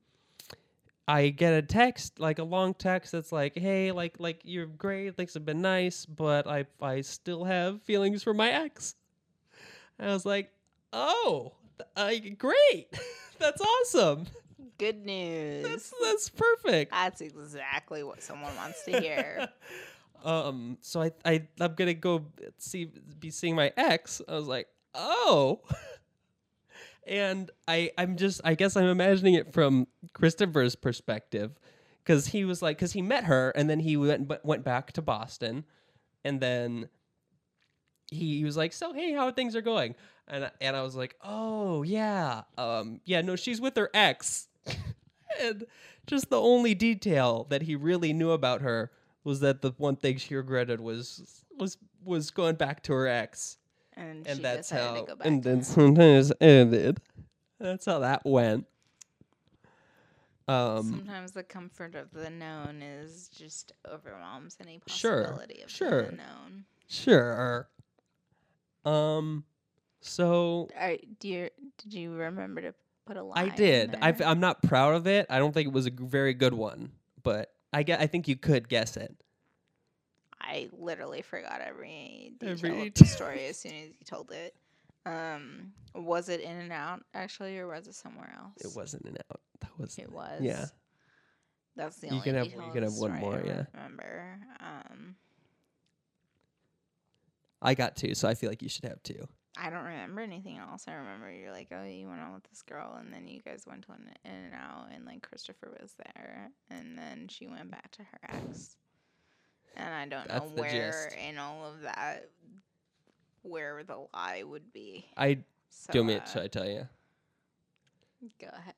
I get a text, like a long text that's like, "Hey, like, like you're great, things have been nice, but I, I still have feelings for my ex." And I was like, "Oh, I great, (laughs) that's awesome, Good news. that's that's perfect." That's exactly what someone wants to hear. (laughs) um, so I, I, I'm gonna go see, be seeing my ex. I was like, "Oh." (laughs) and I I'm just I guess I'm imagining it from Christopher's perspective because he was like because he met her and then he went went back to Boston and then he was like so hey how things are going and I- and I was like oh yeah um yeah no she's with her ex and just the only detail that he really knew about her was that the one thing she regretted was was was going back to her ex. And, and she that's decided how to go back and then sometimes ended. That's how that went. Um Sometimes the comfort of the known is just overwhelms any Sure, possibility of sure. the unknown. sure. Um so right, do you, did you remember to put a line? i in did i there? i'm not proud of it i don't think it was a very good one but i get i think you could guess it I literally forgot every detail Every of the story as soon as you told it. Um, was it In-N-Out actually, or was it somewhere else? it wasn't In and out that was It was. yeah That's the You only can have- you can have one more, I yeah. Remember? Um, i got two so i feel like you should have two I don't remember anything else. I remember you're like, oh, you went on with this girl, and then you guys went on In-N-Out, and like Christopher was there, and then she went back to her ex. And I don't That's know where gist. in all of that where the lie would be. i So, do you want uh, should i tell you go ahead.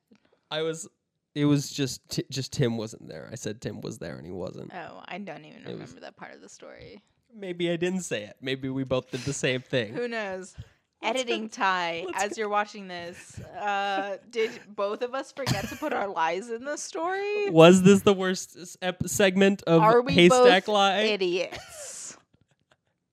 i was it was just t- just tim wasn't there i said tim was there and he wasn't Oh, I don't even It was- remember that part of the story. Maybe i didn't say it maybe we both did the same thing Who knows? (laughs) Editing Ty, let's as you're watching this, uh, did both of us forget to put our lies in the story? Was this the worst ep- segment of Are we Haystack both Lie idiots?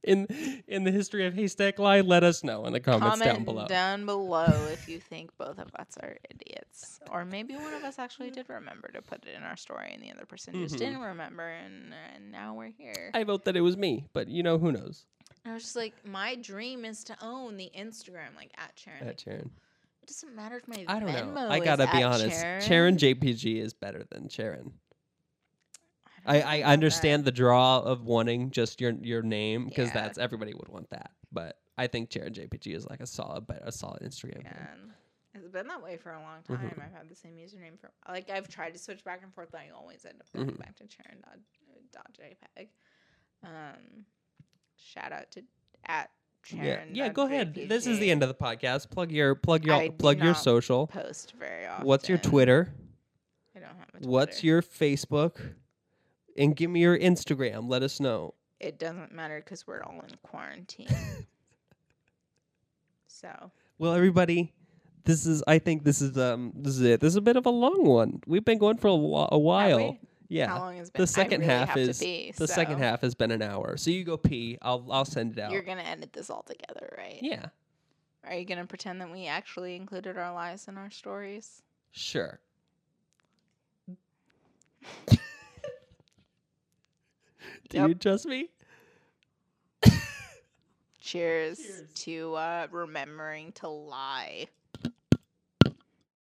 In in the history of Haystack Lie? Let us know in the comments Comment down below. down below if you think both of us are idiots, or maybe one of us actually did remember to put it in our story, and the other person just Mhm. didn't remember, and, and now we're here. I vote that it was me, but you know who knows. I was just like, my dream is to own the Instagram, like at Sharon. At Sharon. It doesn't matter if my I don't Venmo know. I gotta be honest. Sharon. Sharon JPG is better than Sharon. I, I understand the draw of wanting just your your name because Yeah. that's everybody would want that. But I think Sharon JPG is like a solid, but a solid Instagram. name. And it's been that way for a long Mhm. time. I've had the same username for like I've tried to switch back and forth, but I always end up going Mhm. back to Sharon dot, dot JPEG. Um, shout out to at Yeah, Sharon. yeah. Go ahead. This is the end of the podcast. Plug your plug your I do plug your not social. Post very often. What's your Twitter? I don't have a What's Twitter. your Facebook? And give me your Instagram. Let us know. It doesn't matter because we're all in quarantine. (laughs) so Well, everybody, this is. I think this is um. This is it. This is a bit of a long one. We've been going for a, a while. Yeah. how long has it the been? I second really half is- pee, The second half has been an hour. So you go pee. I'll I'll send it out. You're gonna edit this all together, right? yeah. Are you gonna pretend that we actually included our lives in our stories? Sure. (laughs) Do Yep. you trust me? Cheers, Cheers. to uh, remembering to lie.